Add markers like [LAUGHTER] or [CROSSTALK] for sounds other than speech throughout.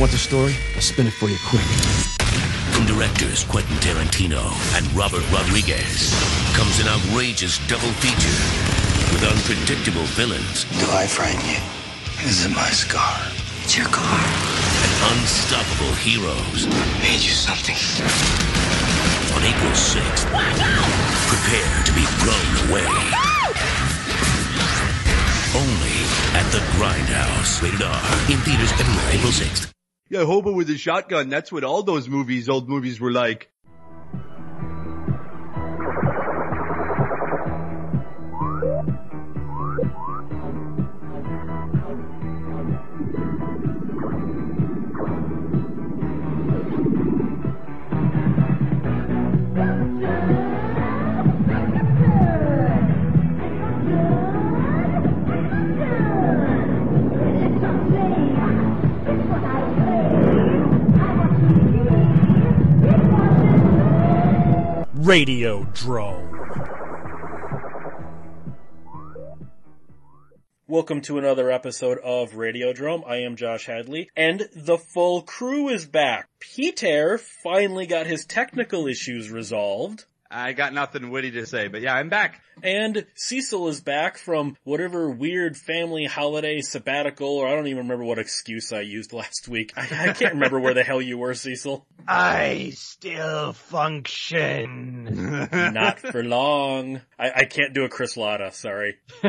You want the story? I'll spin it for you quick. From directors Quentin Tarantino and Robert Rodriguez comes an outrageous double feature with unpredictable villains Do I frighten you? Is it my scar? It's your car. and unstoppable heroes. Made you something. On April 6th, prepare to be blown away. Only at the Grindhouse. Rated R. In theaters everywhere April 6th. Yeah, Hobo with a shotgun. That's what all those movies, old movies were like. Radio Drone. Welcome to another episode of Radio Radiodrome. I am Josh Hadley, and the full crew is back. Peter finally got his technical issues resolved, I got nothing witty to say, but yeah, I'm back. and Cecil is back from whatever weird family holiday sabbatical, or I don't even remember what excuse I used [LAUGHS] last week. I, I can't remember where the hell you were, Cecil. I still function. [LAUGHS] Not for long. I, I can't do a Chris Latta, sorry. [LAUGHS]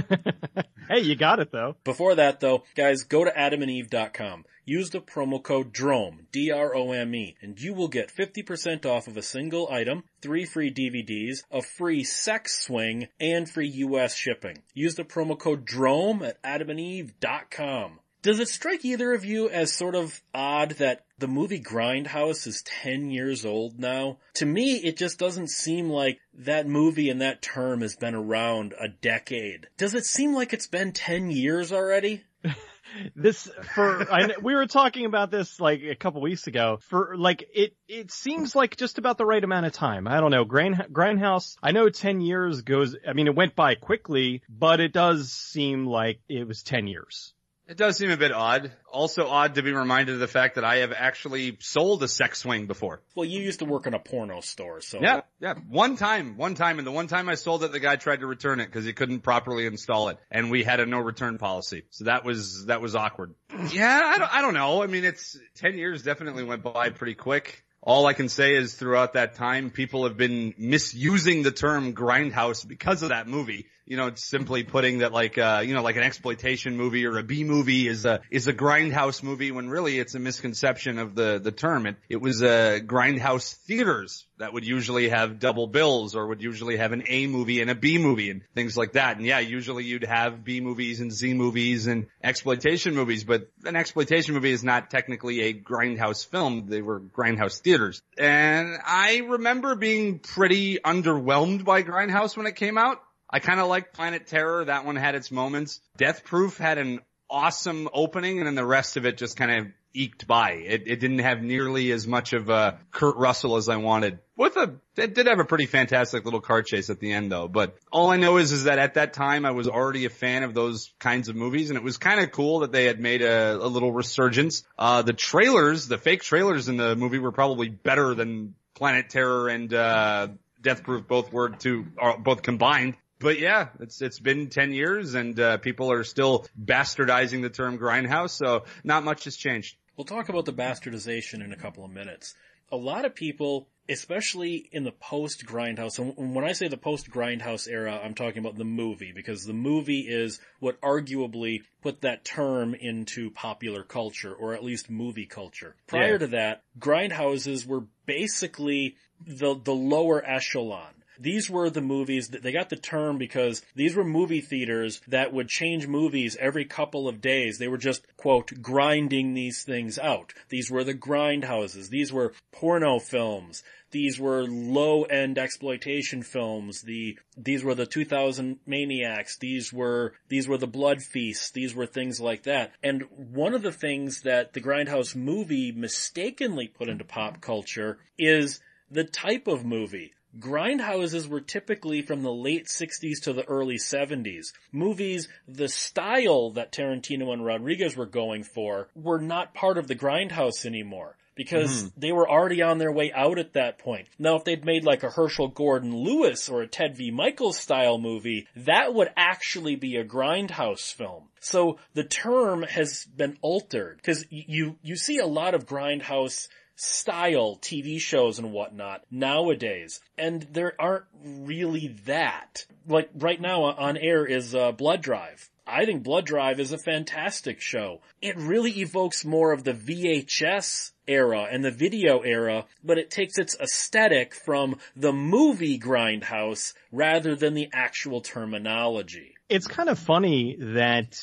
hey, you got it though. Before that though, guys, go to adamandeve.com. Use the promo code DROME, D-R-O-M-E, and you will get 50% off of a single item, three free DVDs, a free sex swing, and free US shipping. Use the promo code DROME at adamandeve.com. Does it strike either of you as sort of odd that the movie Grindhouse is 10 years old now? To me, it just doesn't seem like that movie and that term has been around a decade. Does it seem like it's been 10 years already? [LAUGHS] [LAUGHS] This for I, we were talking about this like a couple weeks ago. For like it, it seems like just about the right amount of time. I don't know. Grind, Grindhouse. I know ten years goes. I mean, it went by quickly, but it does seem like it was ten years. It does seem a bit odd. Also odd to be reminded of the fact that I have actually sold a sex swing before. Well, you used to work in a porno store, so. Yeah, yeah. One time, one time, and the one time I sold it, the guy tried to return it because he couldn't properly install it, and we had a no return policy. So that was that was awkward. Yeah, I don't, I don't know. I mean, it's ten years definitely went by pretty quick. All I can say is throughout that time, people have been misusing the term grindhouse because of that movie. You know, simply putting that like, uh, you know, like an exploitation movie or a B movie is a, is a grindhouse movie when really it's a misconception of the, the term. It, it was, uh, grindhouse theaters that would usually have double bills or would usually have an A movie and a B movie and things like that. And yeah, usually you'd have B movies and Z movies and exploitation movies, but an exploitation movie is not technically a grindhouse film. They were grindhouse theaters. And I remember being pretty underwhelmed by Grindhouse when it came out. I kind of liked Planet Terror. That one had its moments. Death Proof had an awesome opening and then the rest of it just kind of eked by. It, it didn't have nearly as much of a Kurt Russell as I wanted. With a, it did have a pretty fantastic little car chase at the end though. But all I know is, is that at that time I was already a fan of those kinds of movies and it was kind of cool that they had made a, a little resurgence. Uh, the trailers, the fake trailers in the movie were probably better than Planet Terror and, uh, Death Proof both were two, are both combined. But yeah, it's it's been ten years, and uh, people are still bastardizing the term grindhouse. So not much has changed. We'll talk about the bastardization in a couple of minutes. A lot of people, especially in the post Grindhouse, and when I say the post Grindhouse era, I'm talking about the movie, because the movie is what arguably put that term into popular culture, or at least movie culture. Prior Yeah. to that, grindhouses were basically the, the lower echelon. These were the movies that they got the term because these were movie theaters that would change movies every couple of days. They were just, quote, grinding these things out. These were the grind houses. These were porno films. These were low end exploitation films. The, these were the 2000 maniacs. These were, these were the blood feasts. These were things like that. And one of the things that the Grindhouse movie mistakenly put into pop culture is the type of movie grindhouses were typically from the late 60s to the early 70s. Movies, the style that Tarantino and Rodriguez were going for, were not part of the grindhouse anymore because Mm-hmm. they were already on their way out at that point. Now, if they'd made like a Herschell Gordon Lewis or a Ted V. Mikels style movie, that would actually be a grindhouse film. So the term has been altered because you, you see a lot of grindhouse style TV shows and whatnot nowadays, and there aren't really that. Like right now on air is uh, Blood Drive. I think Blood Drive is a fantastic show. It really evokes more of the VHS era and the video era, but it takes its aesthetic from the movie grindhouse rather than the actual terminology. It's kind of funny that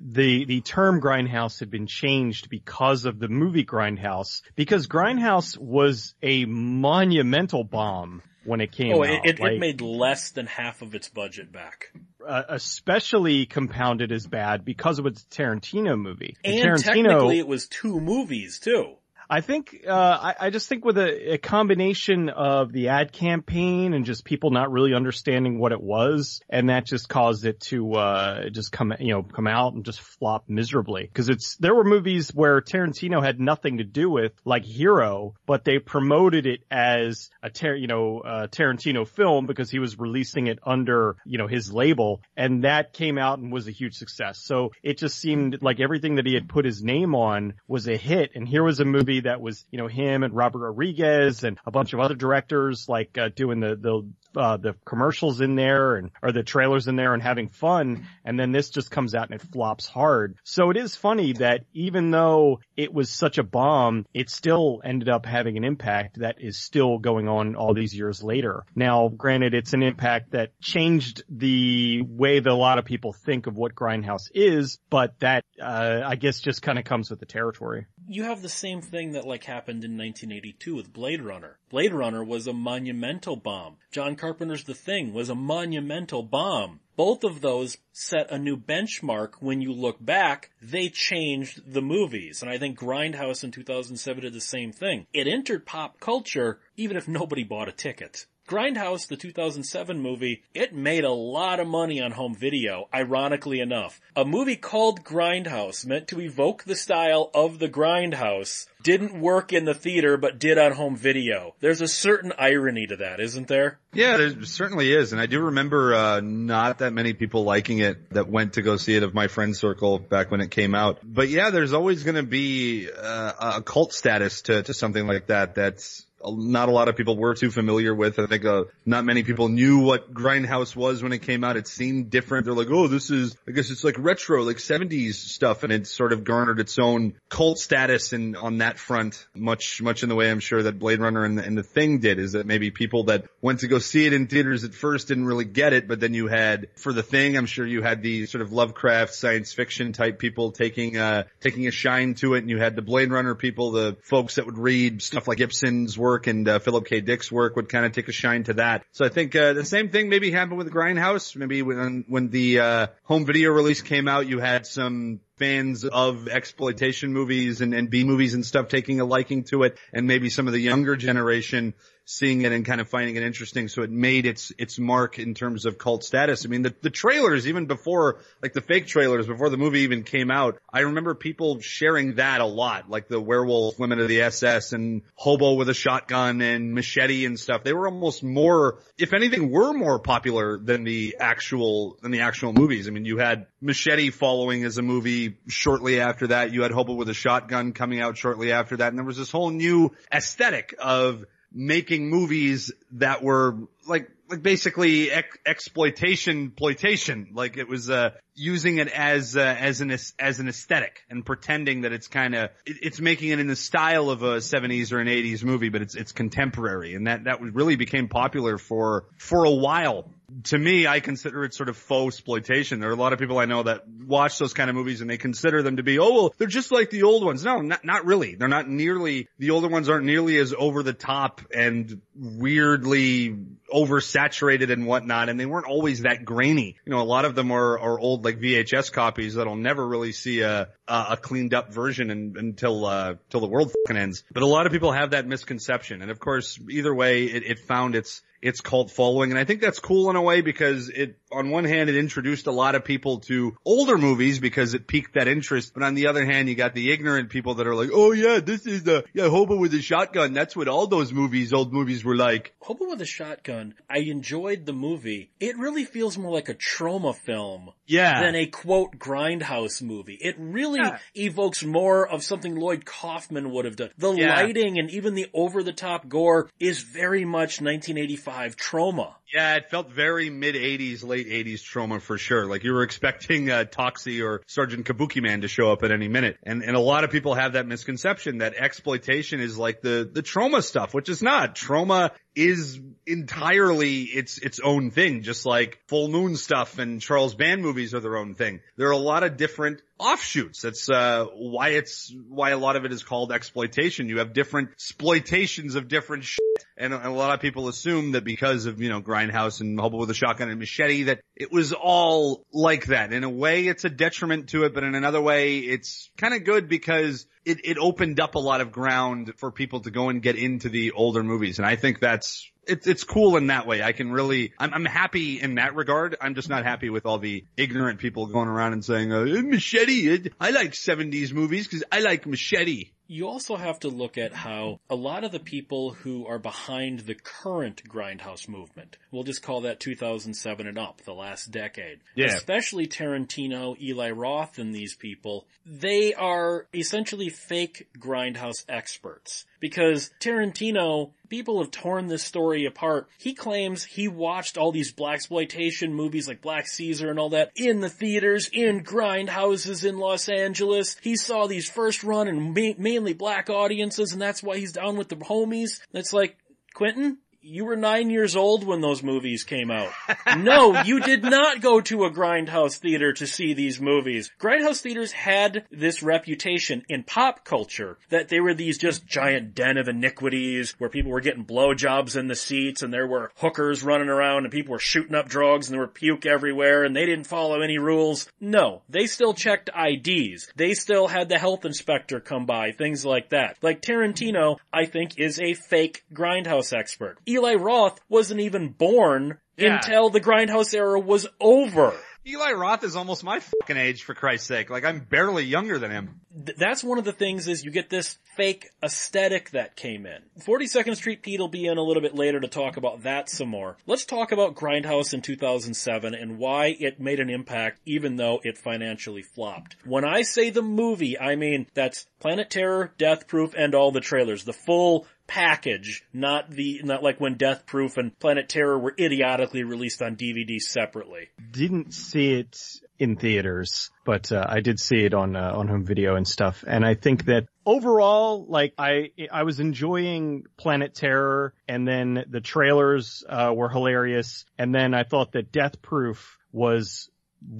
the the term grindhouse had been changed because of the movie Grindhouse because Grindhouse was a monumental bomb when it came Oh, out. it, it, Like, it made less than half of its budget back. uh, especially compounded as bad because it was a Tarantino movie. And Tarantino, technically it was two movies too. I think, uh, I, I just think with a, a combination of the ad campaign and just people not really understanding what it was, and that just caused it to, uh, just come, you know, come out and just flop miserably. Cause it's, there were movies where Tarantino had nothing to do with, like Hero, but they promoted it as a Tar, you know, Tarantino film because he was releasing it under, you know, his label, and that came out and was a huge success. So it just seemed like everything that he had put his name on was a hit, and here was a movie that was, you know, him and Robert Rodriguez and a bunch of other directors like uh, doing the the uh, the commercials in there and or the trailers in there and having fun, and then this just comes out and it flops hard. So it is funny that even though it was such a bomb, it still ended up having an impact that is still going on all these years later. Now, granted, it's an impact that changed the way that a lot of people think of what Grindhouse is, but that uh, I guess just kind of comes with the territory. You have the same thing that like happened in 1982 with Blade Runner. Blade Runner was a monumental bomb. John Carpenter's The Thing was a monumental bomb. Both of those set a new benchmark when you look back. They changed the movies. And I think Grindhouse in 2007 did the same thing. It entered pop culture even if nobody bought a ticket. Grindhouse, the 2007 movie, it made a lot of money on home video, ironically enough. A movie called Grindhouse, meant to evoke the style of the Grindhouse, didn't work in the theater but did on home video. There's a certain irony to that, isn't there? Yeah, there certainly is, and I do remember uh, not that many people liking it that went to go see it of my friend circle back when it came out. But yeah, there's always going to be uh, a cult status to to something like that. That's not a lot of people were too familiar with. I think uh, not many people knew what Grindhouse was when it came out. It seemed different. They're like, oh, this is, I guess it's like retro, like 70s stuff, and it sort of garnered its own cult status and on that front, much, much in the way I'm sure that Blade Runner and the, and the Thing did, is that maybe people that went to go see it in theaters at first didn't really get it, but then you had, for the Thing, I'm sure you had the sort of Lovecraft science fiction type people taking, uh, taking a shine to it, and you had the Blade Runner people, the folks that would read stuff like Gibson's work and uh, Philip K. Dick's work would kind of take a shine to that. So I think uh, the same thing maybe happened with Grindhouse. Maybe when when the uh, home video release came out, you had some fans of exploitation movies and, and B movies and stuff taking a liking to it, and maybe some of the younger generation seeing it and kind of finding it interesting. So it made its its mark in terms of cult status. I mean, the the trailers even before like the fake trailers before the movie even came out, I remember people sharing that a lot, like the werewolf women of the SS and hobo with a shotgun and machete and stuff. They were almost more, if anything, were more popular than the actual than the actual movies. I mean, you had Machete following as a movie shortly after that. You had Hobo with a shotgun coming out shortly after that, and there was this whole new aesthetic of making movies that were like like basically ex- exploitation exploitation like it was uh using it as uh, as an as an aesthetic and pretending that it's kind of it, it's making it in the style of a 70s or an 80s movie but it's it's contemporary and that that really became popular for for a while to me, I consider it sort of faux exploitation. There are a lot of people I know that watch those kind of movies and they consider them to be, oh, well, they're just like the old ones. No, not, not really. They're not nearly, the older ones aren't nearly as over the top and weirdly oversaturated and whatnot. And they weren't always that grainy. You know, a lot of them are, are old like VHS copies that'll never really see a, a, cleaned up version in, until, uh, till the world fucking ends. But a lot of people have that misconception. And of course, either way, it, it found its, its cult following. And I think that's cool in a way because it, on one hand, it introduced a lot of people to older movies because it piqued that interest. But on the other hand, you got the ignorant people that are like, oh yeah, this is the, yeah, Hobo with a shotgun. That's what all those movies, old movies were like. Hobo with a Shotgun, I enjoyed the movie. It really feels more like a Troma film Yeah. than a quote grindhouse movie. It really Yeah. evokes more of something Lloyd Kaufman would have done. The Yeah. lighting and even the over the top gore is very much 1985 Troma. Yeah, it felt very mid '80s, late '80s Troma for sure. Like you were expecting uh, Toxie or Sergeant Kabuki Man to show up at any minute, and and a lot of people have that misconception that exploitation is like the the Troma stuff, which is not. Troma is entirely its its own thing, just like Full Moon stuff and Charles Band movies are their own thing. There are a lot of different offshoots. That's uh, why it's why a lot of it is called exploitation. You have different exploitations of different shit. And a lot of people assume that because of, you know, Grindhouse and Hobo with a Shotgun and Machete, that it was all like that. In a way, it's a detriment to it, but in another way, it's kind of good because it, it opened up a lot of ground for people to go and get into the older movies. And I think that's, it's, it's cool in that way. I can really, I'm, I'm happy in that regard. I'm just not happy with all the ignorant people going around and saying, uh, Machete, I like 70s movies because I like Machete. You also have to look at how a lot of the people who are behind the current grindhouse movement, we'll just call that 2007 and up, the last decade, Yeah. especially Tarantino, Eli Roth and these people, they are essentially fake grindhouse experts. Because Tarantino, people have torn this story apart. He claims he watched all these blaxploitation movies like Black Caesar and all that in the theaters, in grindhouses in Los Angeles. He saw these first run and ma- mainly black audiences and that's why he's down with the homies. It's like, Quentin, you were nine years old when those movies came out. no, you did not go to a grindhouse theater to see these movies. Grindhouse theaters had this reputation in pop culture that they were these just giant den of iniquities where people were getting blowjobs in the seats and there were hookers running around and people were shooting up drugs and there were puke everywhere and they didn't follow any rules. No, they still checked IDs. They still had the health inspector come by, things like that. Like Tarantino, I think is a fake grindhouse expert. Eli Roth wasn't even born Yeah. until the grindhouse era was over. Eli Roth is almost my fucking age for Christ's sake. Like I'm barely younger than him. Th- that's one of the things is you get this fake aesthetic that came in. 42nd Street Pete will be in a little bit later to talk about that some more. Let's talk about Grindhouse in 2007 and why it made an impact even though it financially flopped. When I say the movie, I mean that's Planet Terror, Death Proof, and all the trailers. The full package, not the, not like when Death Proof and Planet Terror were idiotically released on DVD separately. Didn't see it in theaters, but uh, I did see it on uh, on home video and stuff. And I think that overall, like I I was enjoying Planet Terror, and then the trailers uh, were hilarious, and then I thought that Death Proof was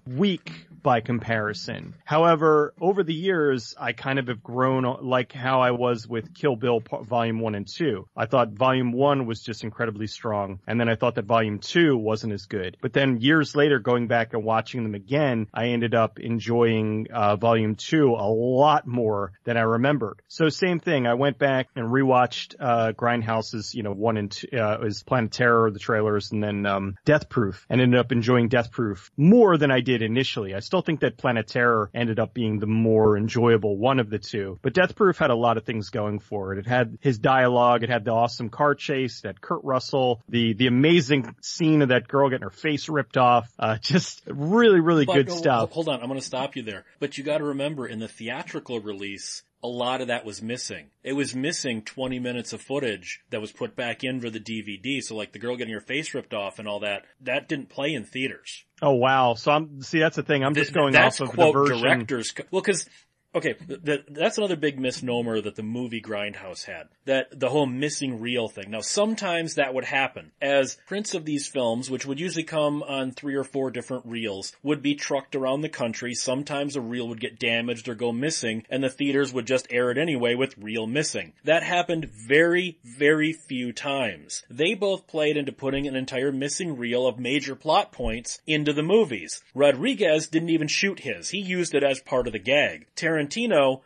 weak by comparison. However, over the years, I kind of have grown like how I was with Kill Bill Volume 1 and 2. I thought Volume 1 was just incredibly strong, and then I thought that Volume 2 wasn't as good. But then years later, going back and watching them again, I ended up enjoying uh, Volume 2 a lot more than I remembered. So same thing, I went back and rewatched uh, Grindhouse's, you know, 1 and 2, uh, Planet Terror, the trailers, and then um, Death Proof, and ended up enjoying Death Proof more than I did initially. I still think that Planet Terror ended up being the more enjoyable one of the two, but Death Proof had a lot of things going for it. It had his dialogue, it had the awesome car chase, that Kurt Russell, the the amazing scene of that girl getting her face ripped off, uh, [LAUGHS] just really really But- good oh, stuff. Hold on, I'm going to stop you there. But you got to remember, in the theatrical release, a lot of that was missing. It was missing 20 minutes of footage that was put back in for the DVD. So like the girl getting her face ripped off and all that, that didn't play in theaters. Oh wow! So I'm see that's the thing. I'm just going off of quote the version. director's. Well, because okay, th- th- that's another big misnomer that the movie Grindhouse had. That the whole missing reel thing. Now, sometimes that would happen as prints of these films, which would usually come on three or four different reels, would be trucked around the country. Sometimes a reel would get damaged or go missing, and the theaters would just air it anyway with reel missing. That happened very, very few times. They both played into putting an entire missing reel of major plot points into the movies. Rodriguez didn't even shoot his. He used it as part of the gag. Tarantino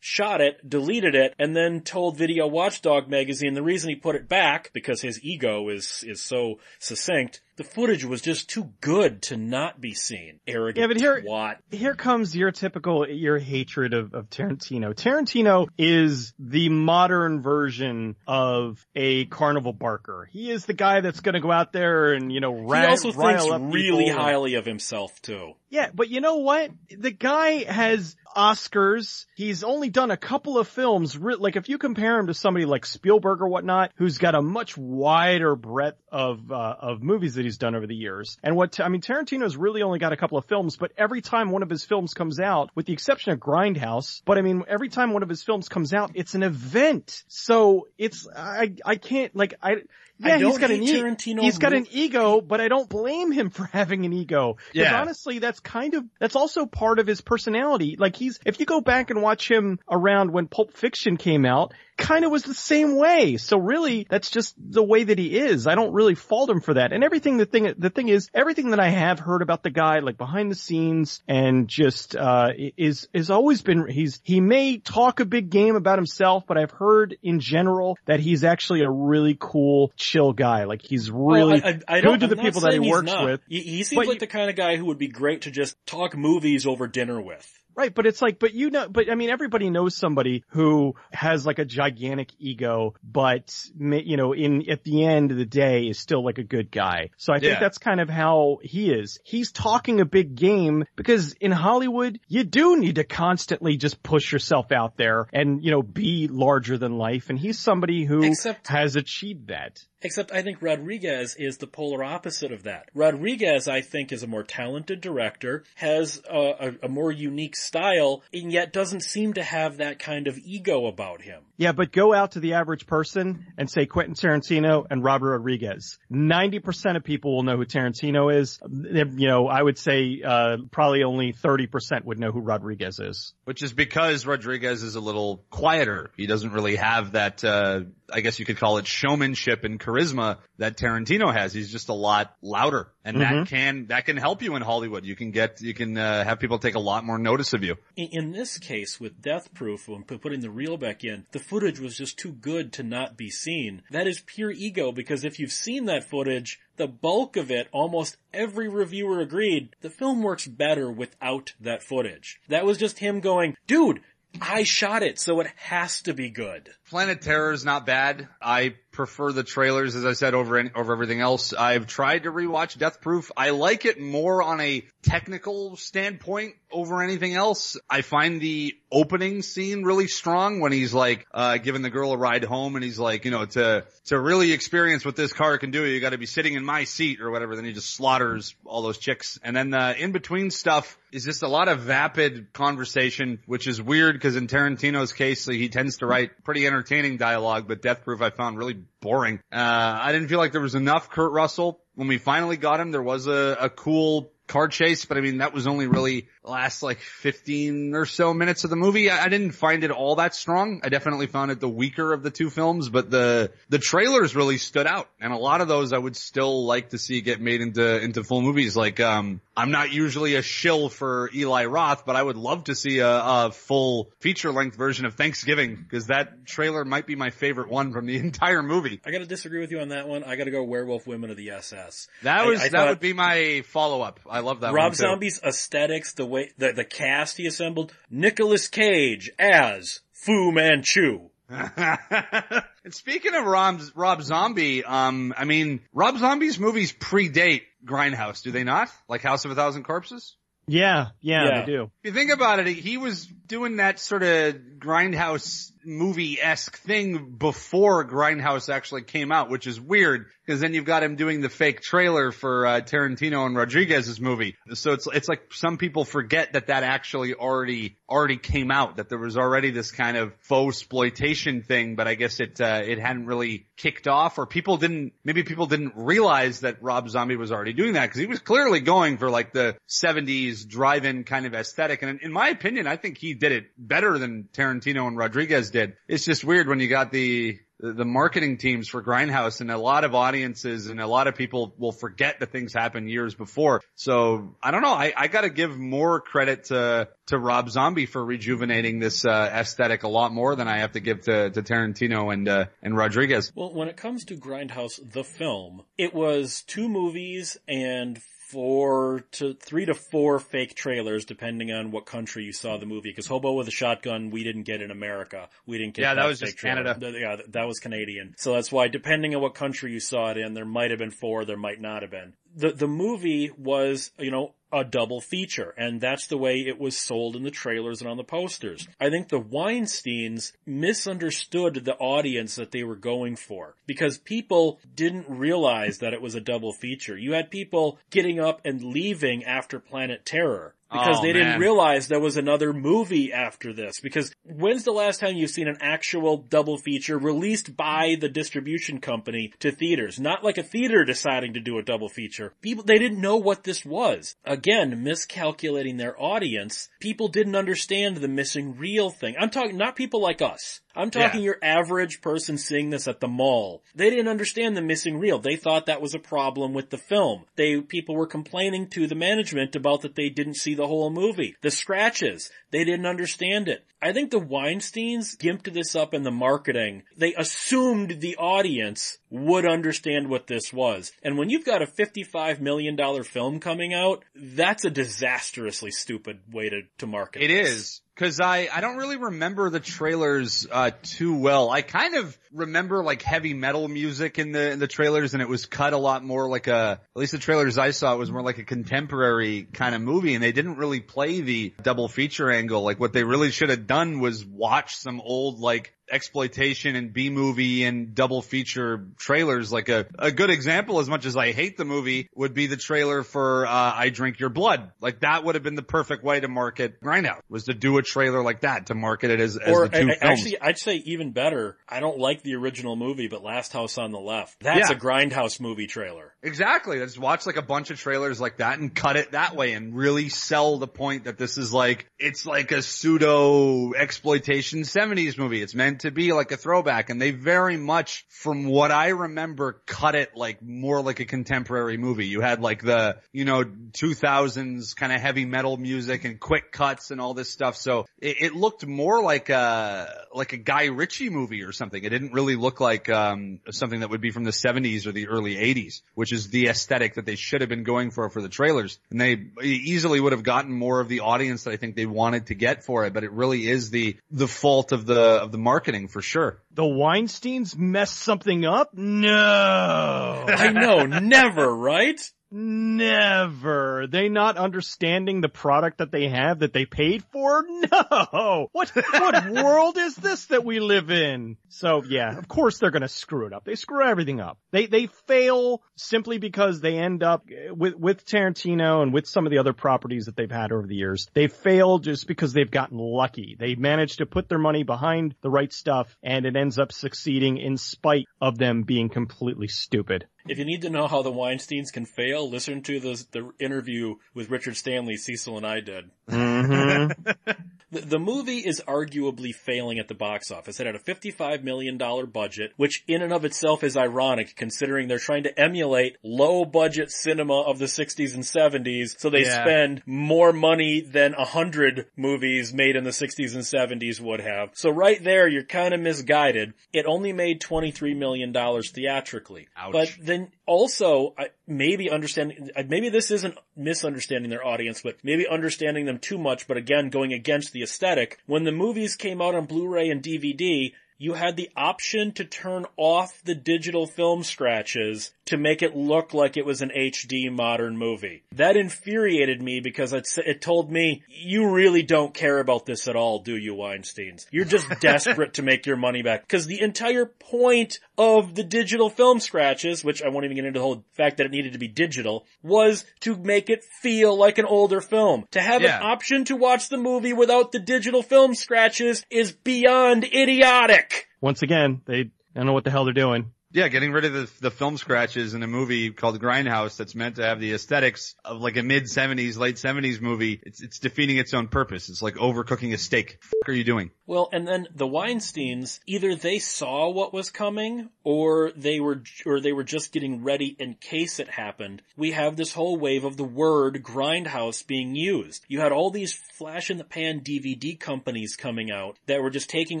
shot it, deleted it, and then told Video Watchdog magazine the reason he put it back, because his ego is, is so succinct, the footage was just too good to not be seen. Arrogant Yeah, but here- twat. Here comes your typical, your hatred of, of Tarantino. Tarantino is the modern version of a carnival barker. He is the guy that's gonna go out there and, you know, He also rile thinks really people. highly of himself too. Yeah, but you know what? The guy has Oscars. He's only done a couple of films. Like if you compare him to somebody like Spielberg or whatnot, who's got a much wider breadth of uh, of movies that he's done over the years. And what I mean, Tarantino's really only got a couple of films, but every time one of his films comes out, with the exception of Grindhouse, but I mean, every time one of his films comes out, it's an event. So it's I I can't like I. Yeah, he's got an e- Tarantino he's got an ego, but I don't blame him for [LAUGHS] having an ego. Yeah. honestly, that's kind of that's also part of his personality. Like he's if you go back and watch him around when Pulp Fiction came out, kind of was the same way. So really, that's just the way that he is. I don't really fault him for that. And everything the thing the thing is, everything that I have heard about the guy, like behind the scenes and just uh is is always been he's he may talk a big game about himself, but I've heard in general that he's actually a really cool, chill guy. Like he's really Well, I, I, I good to I'm the people that he works not. with. He, he seems But like you- the kind of guy who would be great to just talk movies over dinner with. Right, but it's like, but you know, but I mean, everybody knows somebody who has like a gigantic ego, but ma- you know, in at the end of the day, is still like a good guy. So I think Yeah. that's kind of how he is. He's talking a big game because in Hollywood, you do need to constantly just push yourself out there and you know be larger than life. And he's somebody who Except- has achieved that. Except I think Rodriguez is the polar opposite of that. Rodriguez, I think, is a more talented director, has a, a, a more unique style, and yet doesn't seem to have that kind of ego about him. Yeah, but go out to the average person and say Quentin Tarantino and Robert Rodriguez. 90% of people will know who Tarantino is. You know, I would say, uh, probably only 30% would know who Rodriguez is. Which is because Rodriguez is a little quieter. He doesn't really have that, uh, I guess you could call it showmanship and charisma that Tarantino has. He's just a lot louder. And that can, that can help you in Hollywood. You can get, you can, uh, have people take a lot more notice of you. In, in this case, with Death Proof, when putting the reel back in, the footage was just too good to not be seen. That is pure ego, because if you've seen that footage, the bulk of it, almost every reviewer agreed, the film works better without that footage. That was just him going, dude, I shot it, so it has to be good. Planet Terror is not bad. I prefer the trailers, as I said, over any, over everything else. I've tried to rewatch Death Proof. I like it more on a technical standpoint over anything else. I find the opening scene really strong when he's like, uh, giving the girl a ride home and he's like, you know, to, to really experience what this car can do, you gotta be sitting in my seat or whatever. Then he just slaughters all those chicks. And then the in between stuff is just a lot of vapid conversation, which is weird because in Tarantino's case, he tends to write pretty entertaining dialogue, but Death Proof I found really boring. Uh, I didn't feel like there was enough Kurt Russell. When we finally got him, there was a, a cool car chase, but I mean, that was only really the last like 15 or so minutes of the movie. I, I didn't find it all that strong. I definitely found it the weaker of the two films, but the, the trailers really stood out. And a lot of those I would still like to see get made into, into full movies. Like, um, I'm not usually a shill for Eli Roth, but I would love to see a, a full feature length version of Thanksgiving because that trailer might be my favorite one from the [LAUGHS] entire movie. I gotta disagree with you on that one. I gotta go Werewolf Women of the SS. That I- was, I that thought- would be my follow up. I love that Rob one too. Zombie's aesthetics, the way, the, the cast he assembled, Nicolas Cage as Fu Manchu. [LAUGHS] and speaking of Rob, Rob Zombie, um, I mean, Rob Zombie's movies predate Grindhouse, do they not? Like House of a Thousand Corpses? Yeah, yeah, Yeah. they do. If you think about it, he was doing that sort of Grindhouse movie-esque thing before Grindhouse actually came out, which is weird because then you've got him doing the fake trailer for uh, Tarantino and Rodriguez's movie. So it's it's like some people forget that that actually already already came out, that there was already this kind of faux exploitation thing, but I guess it uh, it hadn't really kicked off, or people didn't maybe people didn't realize that Rob Zombie was already doing that because he was clearly going for like the 70s drive-in kind of aesthetic, and in, in my opinion, I think he did it better than Tarantino and Rodriguez did. It's just weird when you got the the marketing teams for Grindhouse and a lot of audiences and a lot of people will forget that things happened years before. So I don't know. I, I gotta give more credit to, to Rob Zombie for rejuvenating this, uh, aesthetic a lot more than I have to give to, to Tarantino and, uh, and Rodriguez. Well, when it comes to Grindhouse, the film, it was two movies and four to three to four fake trailers, depending on what country you saw the movie. Because Hobo with a Shotgun, we didn't get in America. We didn't get Yeah, that that was just trailer. Canada. Yeah, that was Canadian. So that's why, depending on what country you saw it in, there might have been four, there might not have been. The the movie was, you know, a double feature, and that's the way it was sold in the trailers and on the posters. I think the Weinsteins misunderstood the audience that they were going for because people didn't realize that it was a double feature. You had people getting up and leaving after Planet Terror because Oh, they didn't man. realize there was another movie after this. Because when's the last time you've seen an actual double feature released by the distribution company to theaters? Not like a theater deciding to do a double feature. People, they didn't know what this was. Again, miscalculating their audience. People didn't understand the missing reel thing. I'm talking, not people like us. I'm talking Yeah. your average person seeing this at the mall. They didn't understand the missing reel. They thought that was a problem with the film. They, people were complaining to the management about that they didn't see the whole movie. The scratches, they didn't understand it. I think the Weinsteins gimped this up in the marketing. They assumed the audience would understand what this was. And when you've got a $55 million film coming out, that's a disastrously stupid way to, to market It this. is. Cause I, I don't really remember the trailers, uh, too well. I kind of remember like heavy metal music in the, in the trailers and it was cut a lot more like a, at least the trailers I saw, it was more like a contemporary kind of movie and they didn't really play the double feature angle. Like what they really should have done was watch some old like exploitation and B movie and double feature trailers. Like a, a good example, as much as I hate the movie, would be the trailer for, uh, I Drink Your Blood. Like that would have been the perfect way to market Grindhouse, was to do a trailer like that to market it as, as Or the two I- films. actually, I'd say even better. I don't like the original movie, but Last House on the Left. That's Yeah. a Grindhouse movie trailer. Exactly. Just watch like a bunch of trailers like that and cut it that way and really sell the point that this is like, it's like a pseudo exploitation 70s movie. It's meant to be like a throwback and they very much, from what I remember, cut it like more like a contemporary movie. You had like the, you know, 2000s kind of heavy metal music and quick cuts and all this stuff. So it, it looked more like a, like a Guy Ritchie movie or something. It didn't really look like, um, something that would be from the 70s or the early 80s, which is the aesthetic that they should have been going for for the trailers. And they easily would have gotten more of the audience that I think they wanted to get for it, but it really is the, the fault of the, of the marketing for sure. The Weinsteins messed something up? No. [LAUGHS] I know, never, right? Never. They not understanding the product that they have that they paid for? No. What what [LAUGHS] world is this that we live in? So yeah, of course they're gonna screw it up. They screw everything up. They they fail simply because they end up with with Tarantino and with some of the other properties that they've had over the years. They fail just because they've gotten lucky. They managed to put their money behind the right stuff and it ends up succeeding in spite of them being completely stupid. If you need to know how the Weinsteins can fail, listen to the, the interview with Richard Stanley Cecil and I did. Mm-hmm. [LAUGHS] The, the movie is arguably failing at the box office. It had a $55 million budget, which in and of itself is ironic considering they're trying to emulate low budget cinema of the 60s and 70s, so they Yeah. spend more money than a hundred movies made in the 60s and 70s would have. So right there, you're kind of misguided. It only made $23 million theatrically. Ouch. But then also, I- maybe understanding, maybe this isn't misunderstanding their audience, but maybe understanding them too much, but again, going against the aesthetic. When the movies came out on Blu-ray and DVD, you had the option to turn off the digital film scratches to make it look like it was an HD modern movie. That infuriated me because it, it told me, you really don't care about this at all, do you, Weinsteins? You're just [LAUGHS] desperate to make your money back. Because the entire point of the digital film scratches, which I won't even get into the whole fact that it needed to be digital, was to make it feel like an older film. To have Yeah. an option to watch the movie without the digital film scratches is beyond idiotic. Once again, they I don't know what the hell they're doing. Yeah, getting rid of the, the film scratches in a movie called Grindhouse that's meant to have the aesthetics of like a mid seventies, late seventies movie. It's, it's defeating its own purpose. It's like overcooking a steak. F- are you doing? Well, and then the Weinsteins, either they saw what was coming or they were, or they were just getting ready in case it happened. We have this whole wave of the word grindhouse being used. You had all these flash in the pan DVD companies coming out that were just taking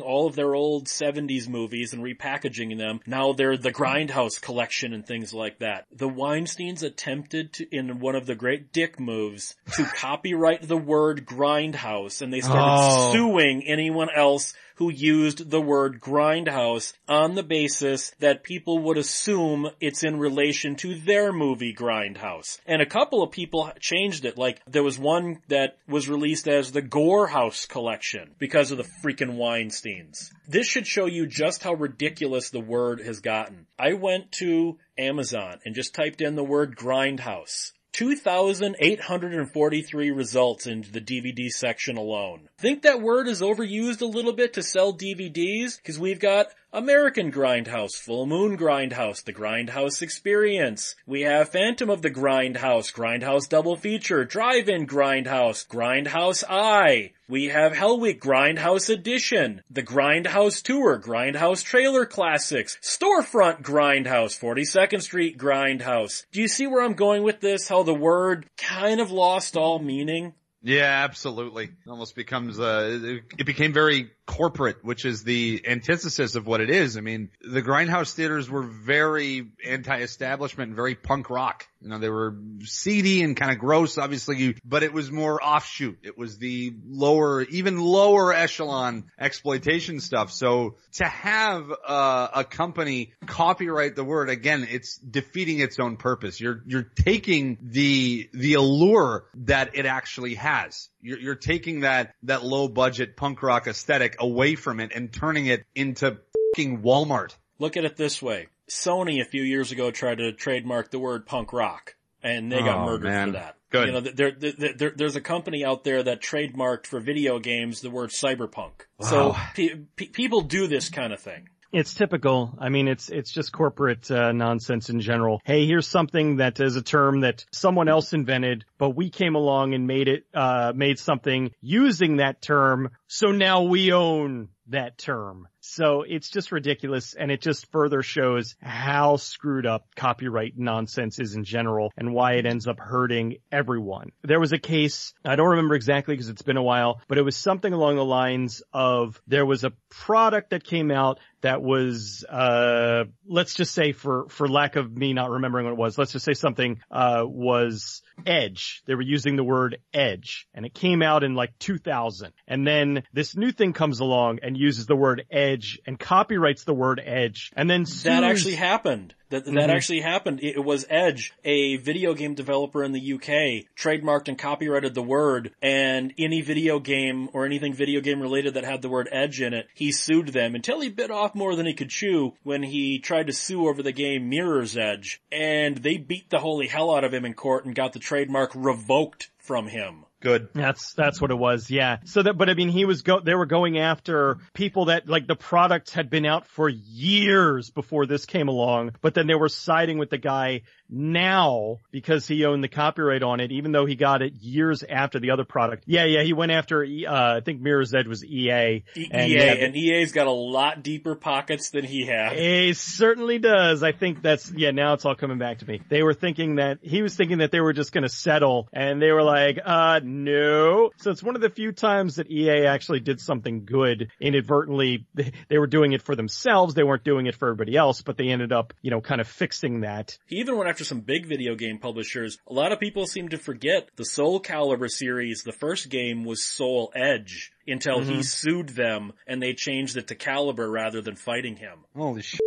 all of their old 70s movies and repackaging them. Now they're the grindhouse collection and things like that. The Weinsteins attempted to, in one of the great dick moves, to [LAUGHS] copyright the word grindhouse and they started Oh. suing anyone else who used the word grindhouse on the basis that people would assume it's in relation to their movie Grindhouse. And a couple of people changed it, like there was one that was released as the Gore House collection because of the freaking Weinsteins. This should show you just how ridiculous the word has gotten. I went to Amazon and just typed in the word Grindhouse. 2,843 results in the DVD section alone. Think that word is overused a little bit to sell DVDs? Cause we've got American Grindhouse, Full Moon Grindhouse, The Grindhouse Experience. We have Phantom of the Grindhouse, Grindhouse Double Feature, Drive-In Grindhouse, Grindhouse Eye. We have Hell Week Grindhouse Edition, The Grindhouse Tour, Grindhouse Trailer Classics, Storefront Grindhouse, 42nd Street Grindhouse. Do you see where I'm going with this? How the word kind of lost all meaning? Yeah, absolutely. It almost becomes, uh, it, it became very corporate, which is the antithesis of what it is. I mean, the grindhouse theaters were very anti-establishment and very punk rock. You know, they were seedy and kind of gross, obviously, but it was more offshoot. It was the lower, even lower echelon exploitation stuff. So to have uh, a company copyright the word again, it's defeating its own purpose. You're you're taking the the allure that it actually has. You're, you're taking that that low budget punk rock aesthetic away from it and turning it into fucking Walmart. Look at it this way. Sony a few years ago tried to trademark the word punk rock and they got Oh, murdered man. for that. Good. You know, there, there, there, there's a company out there that trademarked for video games the word cyberpunk. So pe- pe- people do this kind of thing. It's typical. I mean, it's it's just corporate uh, nonsense in general. Hey, here's something that is a term that someone else invented, but we came along and made it uh, made something using that term. So now we own that term. So it's just ridiculous, and it just further shows how screwed up copyright nonsense is in general, and why it ends up hurting everyone. There was a case I don't remember exactly because it's been a while, but it was something along the lines of there was a product that came out that was uh let's just say for for lack of me not remembering what it was let's just say something uh was edge. They were using the word edge and it came out in like 2000 and then this new thing comes along and uses the word edge and copyrights the word edge. And then That actually happened. That, that Mhm. actually happened. It was Edge, a video game developer in the UK, trademarked and copyrighted the word, and any video game or anything video game related that had the word Edge in it, he sued them until he bit off more than he could chew when he tried to sue over the game Mirror's Edge, and they beat the holy hell out of him in court and got the trademark revoked from him. Good. That's that's what it was, yeah. So that, but I mean, he was go. They were going after people that like the product had been out for years before this came along, but then they were siding with the guy now because he owned the copyright on it, even though he got it years after the other product. Yeah, yeah. He went after. Uh, I think Mirror's Edge was EA. E- And EA, yeah, and EA's got a lot deeper pockets than he had. He certainly does. I think that's, yeah, now it's all coming back to me. They were thinking that, he was thinking that they were just gonna settle, and they were like, uh, no. So it's one of the few times that EA actually did something good inadvertently. They, [LAUGHS] they were doing it for themselves, they weren't doing it for everybody else, but they ended up, you know, kind of fixing that. He even went after some big video game publishers. A lot of people seem to forget the Soul Calibur series. The first game was Soul Edge until he mm-hmm. sued them and they changed it to Calibur rather than fighting him. Holy shit.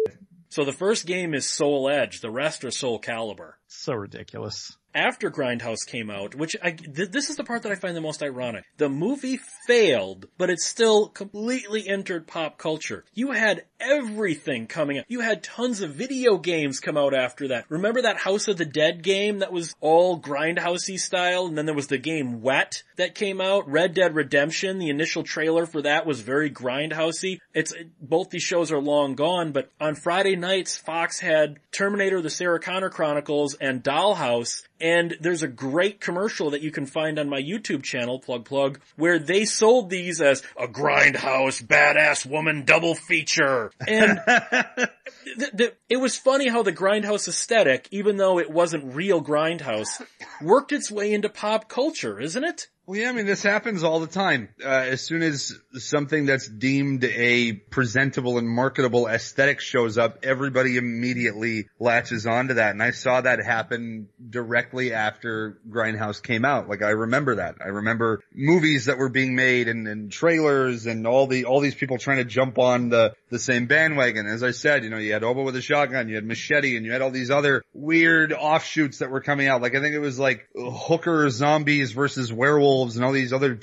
So the first game is Soul Edge. The rest are Soul Calibur. So ridiculous. after Grindhouse came out, which I, th- this is the part that I find the most ironic. The movie failed, but it still completely entered pop culture. You had everything coming out. You had tons of video games come out after that. Remember that House of the Dead game that was all Grindhousey style? And then there was the game Wet that came out. Red Dead Redemption, the initial trailer for that was very Grindhousey. It's, both these shows are long gone, but on Friday nights, Fox had Terminator, the Sarah Connor Chronicles, and Dollhouse, and there's a great commercial that you can find on my YouTube channel, plug plug, where they sold these as a grindhouse badass woman double feature. And [LAUGHS] it was funny how the grindhouse aesthetic, even though it wasn't real grindhouse, worked its way into pop culture, isn't it? Well, yeah, I mean, this happens all the time. Uh, as soon as something that's deemed a presentable and marketable aesthetic shows up, everybody immediately latches onto that. And I saw that happen directly after Grindhouse came out. Like, I remember that. I remember movies that were being made and, and trailers and all the, all these people trying to jump on the, the same bandwagon. As I said, you know, you had Hobo with a shotgun, you had Machete, and you had all these other weird offshoots that were coming out. Like, I think it was like hooker zombies versus werewolves and all these other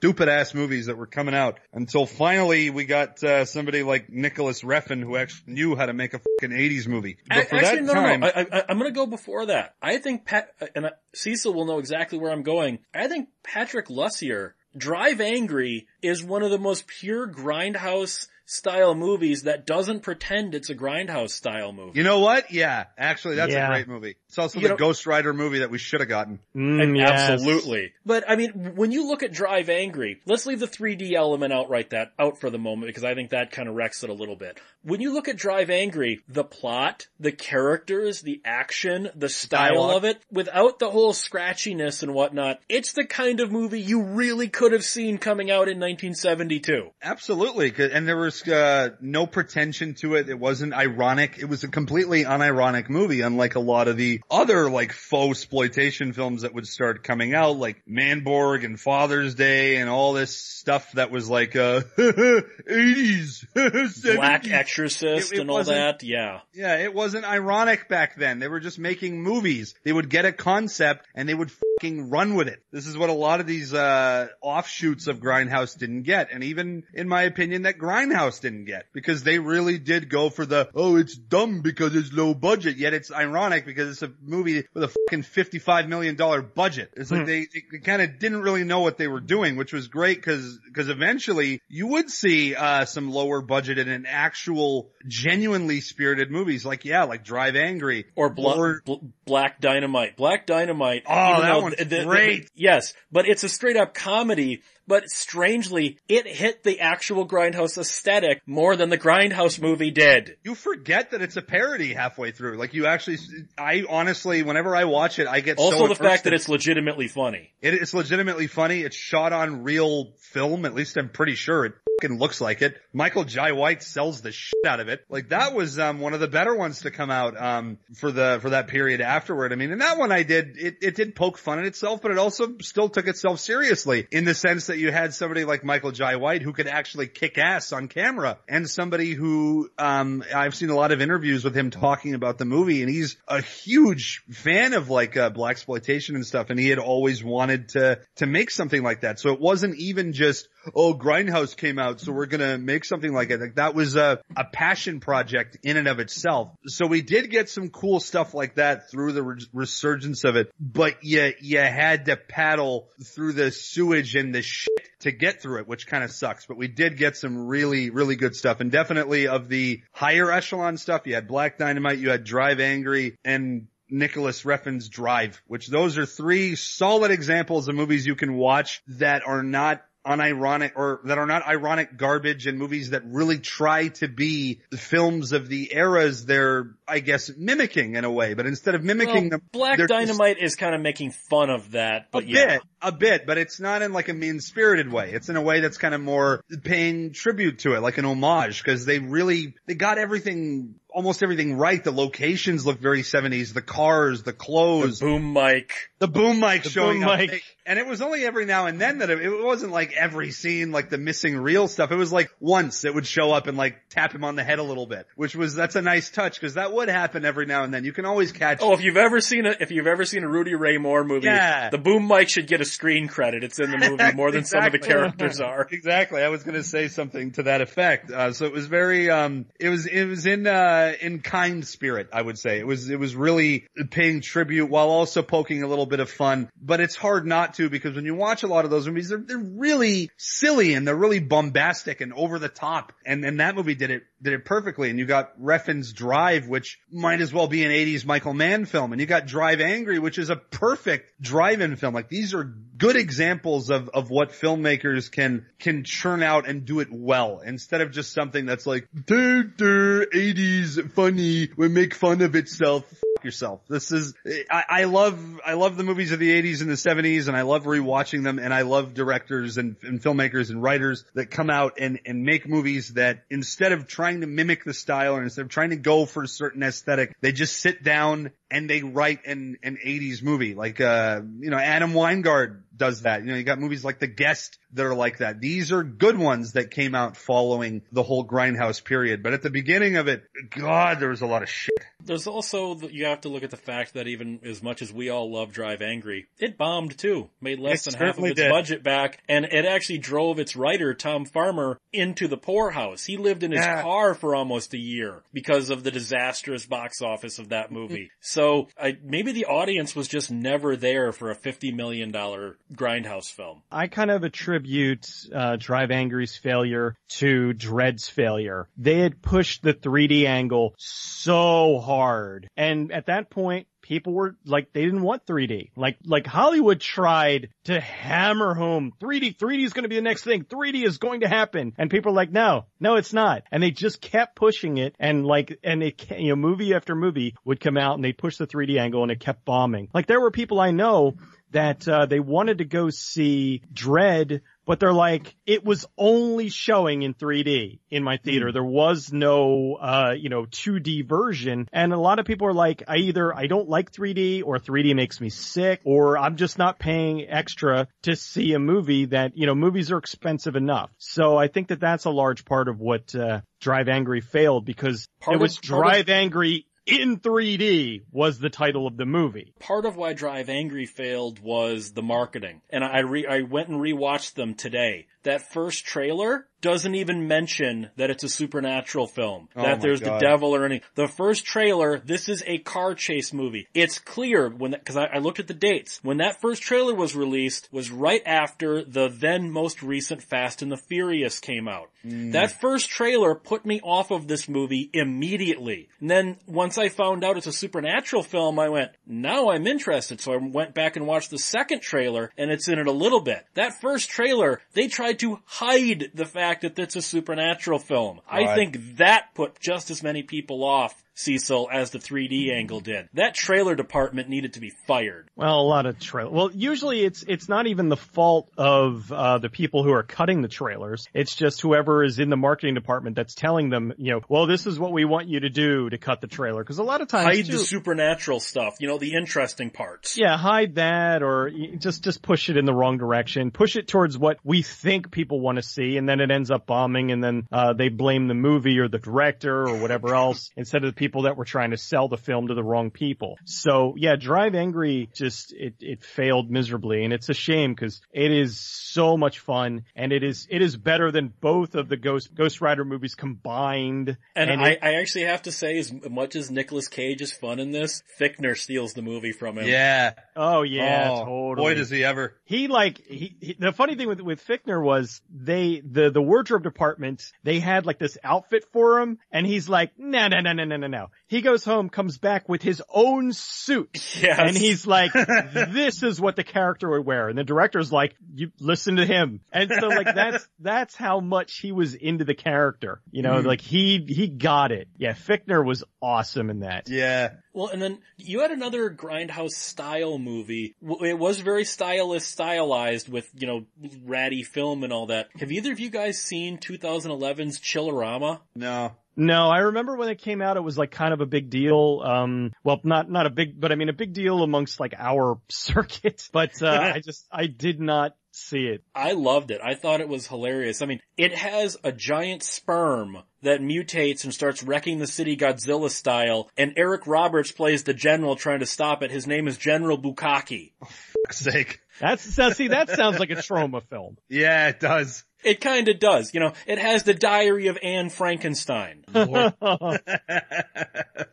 stupid ass movies that were coming out until finally we got uh, somebody like Nicholas Refn who actually knew how to make a fucking 80s movie. But for Actually, that no, time, no, no. I, I, I'm going to go before that. I think Pat and uh, Cecil will know exactly where I'm going. I think Patrick Lussier, Drive Angry, is one of the most pure grindhouse style movies that doesn't pretend it's a grindhouse style movie. you know what? Yeah, actually that's Yeah. a great movie. It's also You the know- Ghost Rider movie that we should have gotten. Mm, yes. Absolutely. But I mean, when you look at Drive Angry, let's leave the 3D element out right that out for the moment because I think that kind of wrecks it a little bit. When you look at Drive Angry, the plot, the characters, the action, the style Dialogue. of it, without the whole scratchiness and whatnot, it's the kind of movie you really could have seen coming out in 1972. Absolutely, and there was uh, no pretension to it. It wasn't ironic. It was a completely unironic movie, unlike a lot of the other like faux exploitation films that would start coming out, like Manborg and Father's Day and all this stuff that was like uh, [LAUGHS] 80s, [LAUGHS] Black Exorcist It- it and all that, yeah. Yeah, it wasn't ironic back then. They were just making movies. They would get a concept and they would fucking run with it. This is what a lot of these uh offshoots of Grindhouse didn't get. And even in my opinion that Grindhouse didn't get because they really did go for the oh it's dumb because it's low budget yet it's ironic because it's a movie with a fucking 55 million dollar budget. It's like they, they kind of didn't really know what they were doing, which was great cuz cuz eventually you would see uh some lower budgeted and actual genuinely spirited movies like yeah, like Drive Angry Or Bla- Bl- Black Dynamite. Black Dynamite. Oh, that one's the- the- great. yes, but it's a straight up comedy. But strangely, it hit the actual Grindhouse aesthetic more than the Grindhouse movie did. you forget that it's a parody halfway through. Like you actually, I honestly, whenever I watch it, I get so- Also so the fact that it's legitimately funny. It is legitimately funny. It's shot on real film. At least I'm pretty sure it fucking looks like it. Michael Jai White sells the shit out of it. Like that was um one of the better ones to come out um for the for that period afterward. I mean, and that one I did it it did poke fun at itself, but it also still took itself seriously in the sense that you had somebody like Michael Jai White who could actually kick ass on camera, and somebody who um I've seen a lot of interviews with him talking about the movie, and he's a huge fan of like uh, blaxploitation and stuff, and he had always wanted to to make something like that. So it wasn't even just oh Grindhouse came out, so we're gonna make something like it. Like that was a a passion project in and of itself. So we did get some cool stuff like that through the re- resurgence of it, but you you had to paddle through the sewage and the shit to get through it, which kind of sucks. But we did get some really really good stuff, and definitely of the higher echelon stuff, you had Black Dynamite, you had Drive Angry, and Nicholas Refn's Drive, which those are three solid examples of movies you can watch that are not unironic or that are not ironic garbage and movies that really try to be the films of the eras they're, I guess, mimicking in a way. But instead of mimicking Well, them, Black they're just- Dynamite is kind of making fun of that, a yeah. bit, a bit, but it's not in like a mean spirited way. It's in a way that's kind of more paying tribute to it, like an homage, because they really, they got everything almost everything right. The locations look very 70s. The cars, the clothes, the Boom mic. the boom mic The showing boom up. mic. And it was only every now and then that it, it wasn't like every scene, like the missing reel stuff. It was like once it would show up and like tap him on the head a little bit, which was, that's a nice touch because that would happen every now and then. You can always catch. Oh, if you've ever seen a if you've ever seen a Rudy Ray Moore movie, Yeah. the boom mic should get a screen credit. It's in the movie [LAUGHS] more than some of the characters [LAUGHS] are. Exactly. I was going to say something to that effect. Uh, so it was very, um, it was, it was in, uh, in kind spirit, I would say. It was, it was really paying tribute while also poking a little bit of fun. But it's hard not to because when you watch a lot of those movies, they're, they're really silly and they're really bombastic and over the top. And, and that movie did it, did it perfectly. And you got Refn's Drive, which might as well be an 80s Michael Mann film. And you got Drive Angry, which is a perfect drive-in film. Like these are good examples of, of what filmmakers can, can churn out and do it well instead of just something that's like, dude, 80s funny, we make fun of itself. Yourself. This is, I, I love, I love the movies of the 80s and the 70s and I love rewatching them and I love directors and, and filmmakers and writers that come out and, and make movies that instead of trying to mimic the style or instead of trying to go for a certain aesthetic, they just sit down and they write an, an 80s movie. Like, uh, you know, Adam Wingard does that. You know, you got movies like The Guest that are like that. These are good ones that came out following the whole Grindhouse period. But at the beginning of it, God, there was a lot of shit. There's also the, you have to look at the fact that even as much as we all love Drive Angry, it bombed too. Made less It than half of its did. budget back, and it actually drove its writer Todd Farmer into the poorhouse. He lived in his Yeah. car for almost a year because of the disastrous box office of that movie. so I, maybe the audience was just never there for a fifty million dollar Grindhouse film. I kind of attribute uh, Drive Angry's failure to Dredd's failure. They had pushed the 3D angle so hard, and at that point, people were like, they didn't want 3D. Like, like Hollywood tried to hammer home 3D. 3D is going to be the next thing. 3D is going to happen, and people are like, no, no, it's not. And they just kept pushing it, and like, and it, you know, movie after movie would come out, and they push the 3D angle, and it kept bombing. Like, there were people I know that uh, they wanted to go see Dredd, but they're like, it was only showing in 3D in my theater. There was no, uh, you know, 2D version. And a lot of people are like, I either, I don't like 3D or 3D makes me sick or I'm just not paying extra to see a movie that, you know, movies are expensive enough. So I think that that's a large part of what, uh, Drive Angry failed because Part it was of- Drive Angry in 3D was the title of the movie. part of why Drive Angry failed was the marketing. And I re- I went and rewatched them today. That first trailer doesn't even mention that it's a supernatural film, Oh that there's God. the devil or anything. The first trailer, this is a car chase movie. It's clear when that, cause I, I looked at the dates. When that first trailer was released was right after the then most recent Fast and the Furious came out. Mm. That first trailer put me off of this movie immediately. And then once I found out it's a supernatural film, I went, now I'm interested. So I went back and watched the second trailer and it's in it a little bit. That first trailer, they tried to hide the fact that it's a supernatural film. I think that put just as many people off Cecil as the 3D angle did. That trailer department needed to be fired. Well, a lot of trail. Well, usually it's it's not even the fault of uh, the people who are cutting the trailers. It's just whoever is in the marketing department that's telling them, you know, well, this is what we want you to do to cut the trailer. Because a lot of times, Hide too- the supernatural stuff, you know, the interesting parts. yeah, hide that, or just just push it in the wrong direction. Push it towards what we think people want to see, and then it ends up bombing, and then uh, they blame the movie or the director or whatever else instead of the people that were trying to sell the film to the wrong people. So yeah, Drive Angry just it it failed miserably, and it's a shame because it is so much fun, and it is it is better than both of the Ghost Ghost Rider movies combined. And, And I, it- I actually have to say, as much as Nicolas Cage is fun in this, Fichtner steals the movie from him. Yeah. Oh yeah, oh, totally. Boy, does he ever. he like he, he the funny thing with with Fichtner was they the the wardrobe department they had like this outfit for him and he's like no no no no no no no he goes home comes back with his own suit Yes. and he's like [LAUGHS] this is what the character would wear and the director's like you listen to him and so like that's [LAUGHS] that's how much he was into the character you know hmm. like he he got it yeah Fichtner was awesome in that Yeah. Well, and then you had another Grindhouse style movie. It was very stylist, stylized with, you know, ratty film and all that. Have either of you guys seen 2011's Chillerama? No. No, I remember when it came out, it was like kind of a big deal. Um, well, not, not a big, but I mean a big deal amongst like our [LAUGHS] circuit, but, uh, [LAUGHS] I just, I did not see it. I loved it. I thought it was hilarious. I mean, it has a giant sperm that mutates and starts wrecking the city Godzilla style, and Eric Roberts plays the general trying to stop it. His name is General Bukaki. [LAUGHS] fuck's sake. That's, see, that sounds like a Troma film. Yeah, it does. It kinda does. You know, it has the diary of Anne Frankenstein. [LAUGHS]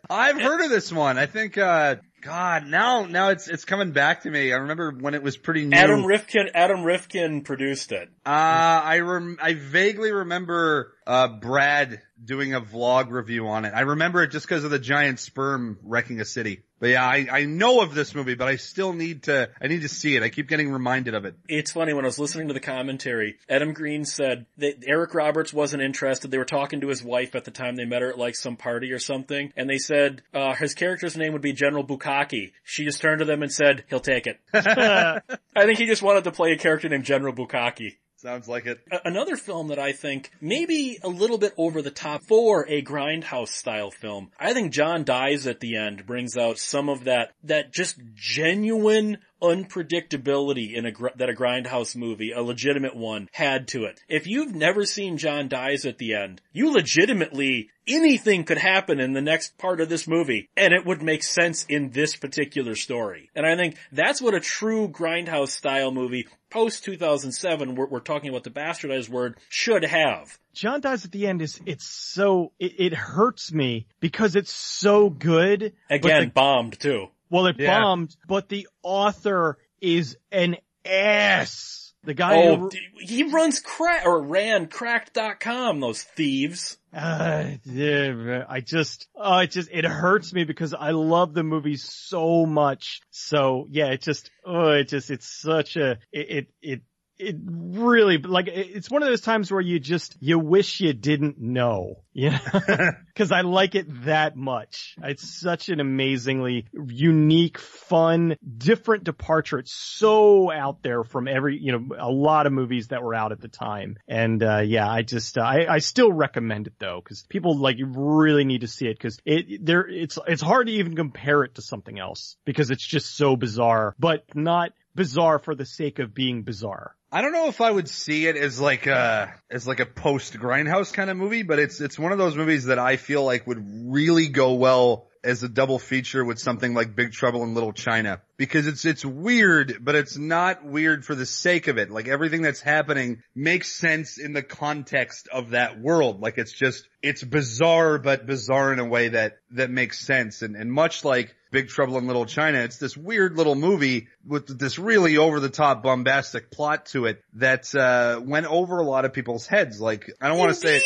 I've heard of this one. I think, uh, God, now, now it's, it's coming back to me. I remember when it was pretty new. Adam Rifkin, Adam Rifkin produced it. Uh, I rem- I vaguely remember, uh, Brad doing a vlog review on it. I remember it just because of the giant sperm wrecking a city. But yeah, I, I know of this movie, but I still need to, I need to see it. I keep getting reminded of it. It's funny when I was listening to the commentary, Adam Green said that Eric Roberts wasn't interested. They were talking to his wife at the time they met her at like some party or something, and they said uh, his character's name would be General Bukaki. She just turned to them and said, "He'll take it." [LAUGHS] [LAUGHS] I think he just wanted to play a character named General Bukaki. Sounds like it. Another film that I think maybe a little bit over the top for a grindhouse style film. I think John Dies at the end brings out some of that, that just genuine unpredictability in a, that a grindhouse movie, a legitimate one, had to it. If you've never seen John Dies at the end, you legitimately, anything could happen in the next part of this movie, and it would make sense in this particular story. And I think that's what a true grindhouse style movie post 2007, we're, we're talking about the bastardized word, should have. John dies at the end is, it's so, it, it hurts me because it's so good. Again, the- bombed too. well, it Yeah. bombed, but the author is an ass. The guy Oh, who, he runs crack, or ran cracked.com, those thieves. Uh, yeah, I just, oh, it just, it hurts me because I love the movie so much. So yeah, it just, oh, it just, it's such a, it, it, it, it really, like, it's one of those times where you just, you wish you didn't know, you know? [LAUGHS] Cause I like it that much. It's such an amazingly unique, fun, different departure. It's so out there from every, you know, a lot of movies that were out at the time. And, uh, yeah, I just, uh, I, I still recommend it though, cause people like really need to see it cause it, there, it's, it's hard to even compare it to something else because it's just so bizarre, but not bizarre for the sake of being bizarre. I don't know if I would see it as like a as like a post grindhouse kind of movie, but it's it's one of those movies that I feel like would really go well as a double feature with something like Big Trouble in Little China because it's it's weird, but it's not weird for the sake of it. Like everything that's happening makes sense in the context of that world. Like it's just it's bizarre, but bizarre in a way that that makes sense. And and much like Big Trouble in Little China, it's this weird little movie with this really over the top bombastic plot to it that uh went over a lot of people's heads. Like I don't want to say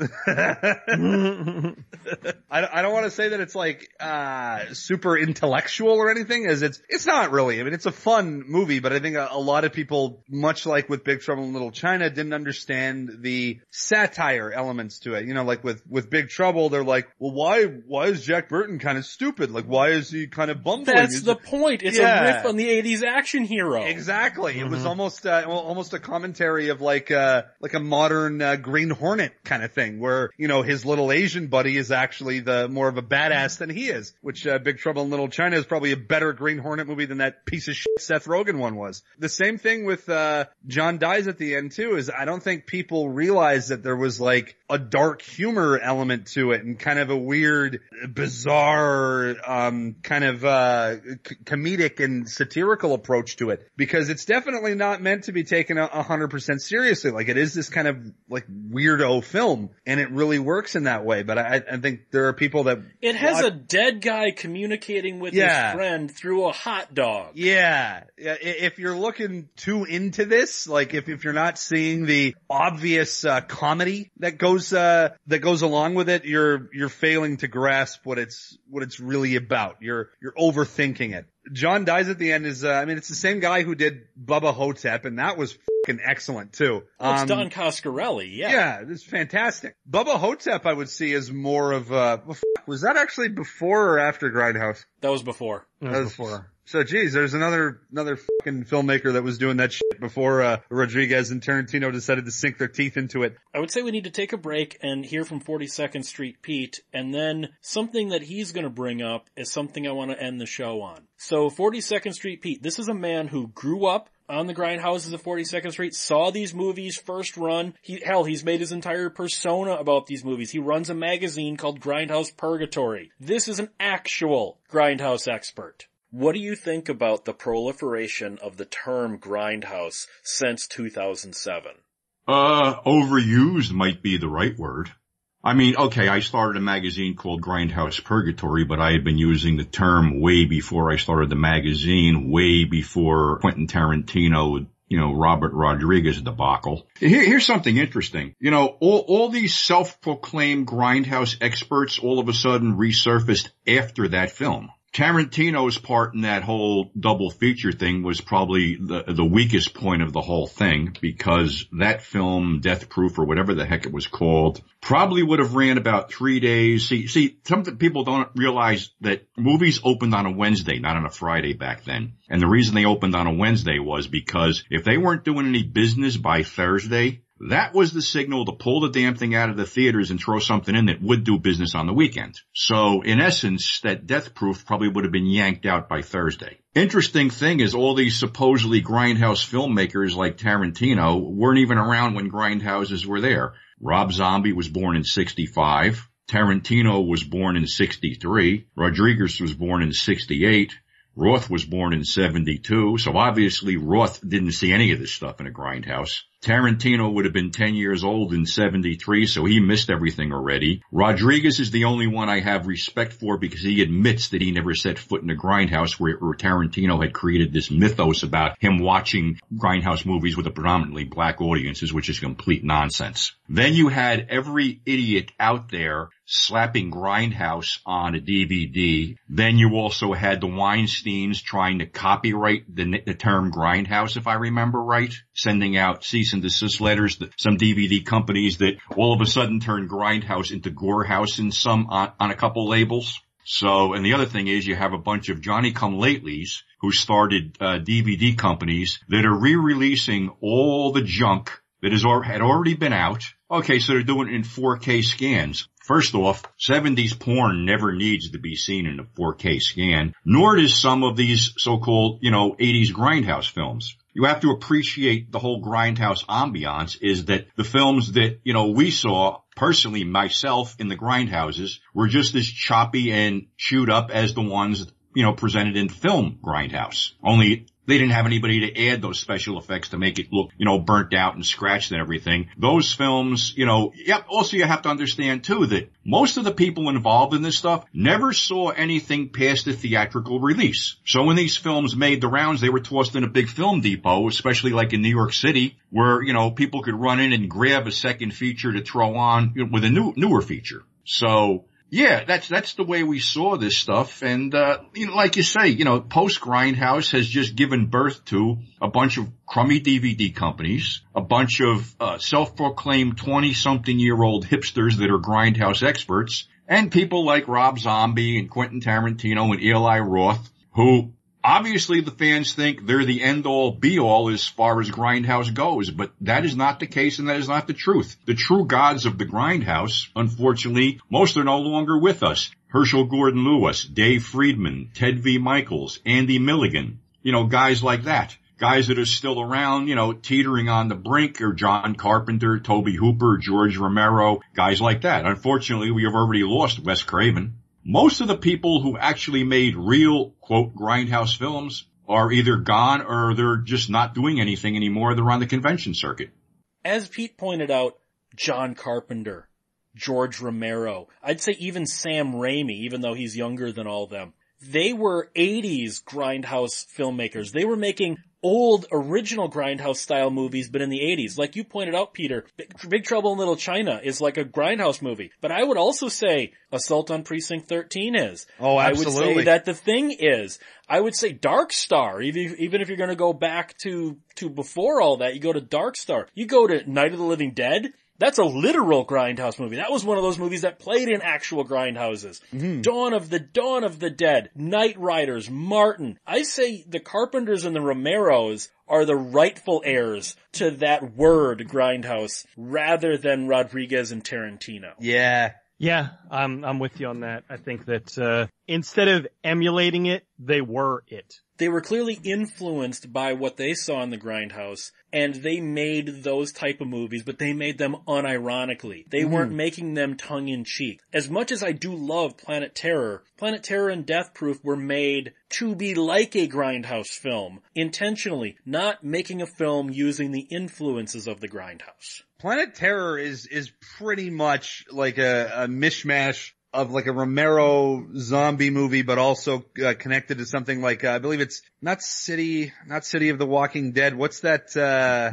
[LAUGHS] I, I don't want to say that it's like uh super intellectual or anything as it's it's not really. I mean it's a fun movie, but I think a, a lot of people much like with Big Trouble in Little China didn't understand the satire elements to it. You know, like with with Big Trouble they're like, "Well, why why is Jack Burton kind of stupid? Like why is he kind of bumbling?" That's Is the it- point. It's Yeah. a riff on the 80s action hero. Exactly. It was almost uh, almost a commentary of like uh like a modern uh, Green Hornet kind of thing, where you know his little Asian buddy is actually the more of a badass than he is. Which uh, Big Trouble in Little China is probably a better Green Hornet movie than that piece of shit Seth Rogen one was. The same thing with uh John dies at the end too. Is I don't think people realize that there was like a dark humor element to it and kind of a weird, bizarre, um, kind of uh c- comedic and satirical approach to it because it's definitely not meant to be taken a hundred percent seriously. Like it is this kind of like weirdo film and it really works in that way. But I, I think there are people that It has watch- a dead guy communicating with Yeah. his friend through a hot dog. Yeah. Yeah, If you're looking too into this, like if, if you're not seeing the obvious uh, comedy that goes uh, that goes along with it, you're you're failing to grasp what it's what it's really about. You're you're overthinking it. John dies at the end is uh, I mean it's the same guy who did Bubba Ho-Tep and that was excellent too. Well, it's Um, Don Coscarelli, yeah. yeah, it's fantastic. Bubba Ho-Tep I would see as more of uh well, f- was that actually before or after Grindhouse? That was before. That was before. So geez, there's another, another fucking filmmaker that was doing that shit before, uh, Rodriguez and Tarantino decided to sink their teeth into it. I would say we need to take a break and hear from 42nd Street Pete, and then something that he's gonna bring up is something I want to end the show on. So 42nd Street Pete, this is a man who grew up on the grindhouses of 42nd Street, saw these movies first run. He, hell, he's made his entire persona about these movies. He runs a magazine called Grindhouse Purgatory. This is an actual grindhouse expert. What do you think about the proliferation of the term grindhouse since 2007? Uh, overused might be the right word. I mean, okay, I started a magazine called Grindhouse Purgatory, but I had been using the term way before I started the magazine, way before Quentin Tarantino, you know, Robert Rodriguez debacle. Here, here's something interesting. You know, all, all these self-proclaimed Grindhouse experts all of a sudden resurfaced after that film. Tarantino's part in that whole double feature thing was probably the, the weakest point of the whole thing because that film, Death Proof or whatever the heck it was called, probably would have ran about three days. See, see, some people don't realize that movies opened on a Wednesday, not on a Friday back then. And the reason they opened on a Wednesday was because if they weren't doing any business by Thursday, that was the signal to pull the damn thing out of the theaters and throw something in that would do business on the weekend. So in essence, that death proof probably would have been yanked out by Thursday. Interesting thing is all these supposedly grindhouse filmmakers like Tarantino weren't even around when grindhouses were there. Rob Zombie was born in 65. Tarantino was born in 63. Rodriguez was born in 68. Roth was born in 72, so obviously Roth didn't see any of this stuff in a grindhouse. Tarantino would have been 10 years old in 73, so he missed everything already. Rodriguez is the only one I have respect for because he admits that he never set foot in a grindhouse where, where Tarantino had created this mythos about him watching grindhouse movies with a predominantly black audiences, which is complete nonsense. Then you had every idiot out there slapping Grindhouse on a DVD. Then you also had the Weinsteins trying to copyright the, the term Grindhouse, if I remember right, sending out cease and desist letters that some DVD companies that all of a sudden turned Grindhouse into Gorehouse in some on, on a couple labels. So, and the other thing is you have a bunch of Johnny come latelys who started uh, DVD companies that are re-releasing all the junk that has or had already been out. Okay, so they're doing it in 4K scans. First off, 70s porn never needs to be seen in a 4K scan, nor does some of these so-called, you know, 80s grindhouse films. You have to appreciate the whole grindhouse ambiance is that the films that, you know, we saw personally myself in the grindhouses were just as choppy and chewed up as the ones, you know, presented in film grindhouse. Only they didn't have anybody to add those special effects to make it look, you know, burnt out and scratched and everything. Those films, you know, yep. Also, you have to understand too that most of the people involved in this stuff never saw anything past the theatrical release. So when these films made the rounds, they were tossed in a big film depot, especially like in New York City, where, you know, people could run in and grab a second feature to throw on with a new, newer feature. So yeah, that's that's the way we saw this stuff, and uh, you know, like you say, you know, post Grindhouse has just given birth to a bunch of crummy DVD companies, a bunch of uh, self-proclaimed twenty-something-year-old hipsters that are Grindhouse experts, and people like Rob Zombie and Quentin Tarantino and Eli Roth, who Obviously the fans think they're the end all be all as far as Grindhouse goes, but that is not the case and that is not the truth. The true gods of the Grindhouse, unfortunately, most are no longer with us. Herschell Gordon Lewis, Dave Friedman, Ted V. Mikels, Andy Milligan, you know, guys like that. Guys that are still around, you know, teetering on the brink are John Carpenter, Tobe Hooper, George Romero, guys like that. Unfortunately, we have already lost Wes Craven. Most of the people who actually made real, quote, grindhouse films are either gone or they're just not doing anything anymore. They're on the convention circuit. As Pete pointed out, John Carpenter, George Romero, I'd say even Sam Raimi, even though he's younger than all of them. They were 80s grindhouse filmmakers. They were making old original grindhouse style movies but in the 80s like you pointed out peter big trouble in little china is like a grindhouse movie. But i would also say assault on precinct 13 is. Oh, absolutely. i would say that the thing is i would say dark star even, even if you're going to go back to to before all that you go to dark star you go to night of the living dead That's a literal grindhouse movie. That was one of those movies that played in actual grindhouses. Dawn of the Dawn of the Dead, Knightriders, Martin. I say the Carpenters and the Romeros are the rightful heirs to that word grindhouse rather than Rodriguez and Tarantino. Yeah. Yeah, I'm I'm with you on that. I think that uh, instead of emulating it, they were it. They were clearly influenced by what they saw in the grindhouse and they made those type of movies, but they made them unironically. They mm-hmm. weren't making them tongue in cheek. As much as I do love Planet Terror, Planet Terror and Death Proof were made to be like a grindhouse film, intentionally, not making a film using the influences of the grindhouse. Planet Terror is is pretty much like a, a mishmash of like a Romero zombie movie, but also uh, connected to something like uh, I believe it's not City, not City of the Walking Dead. What's that? Uh,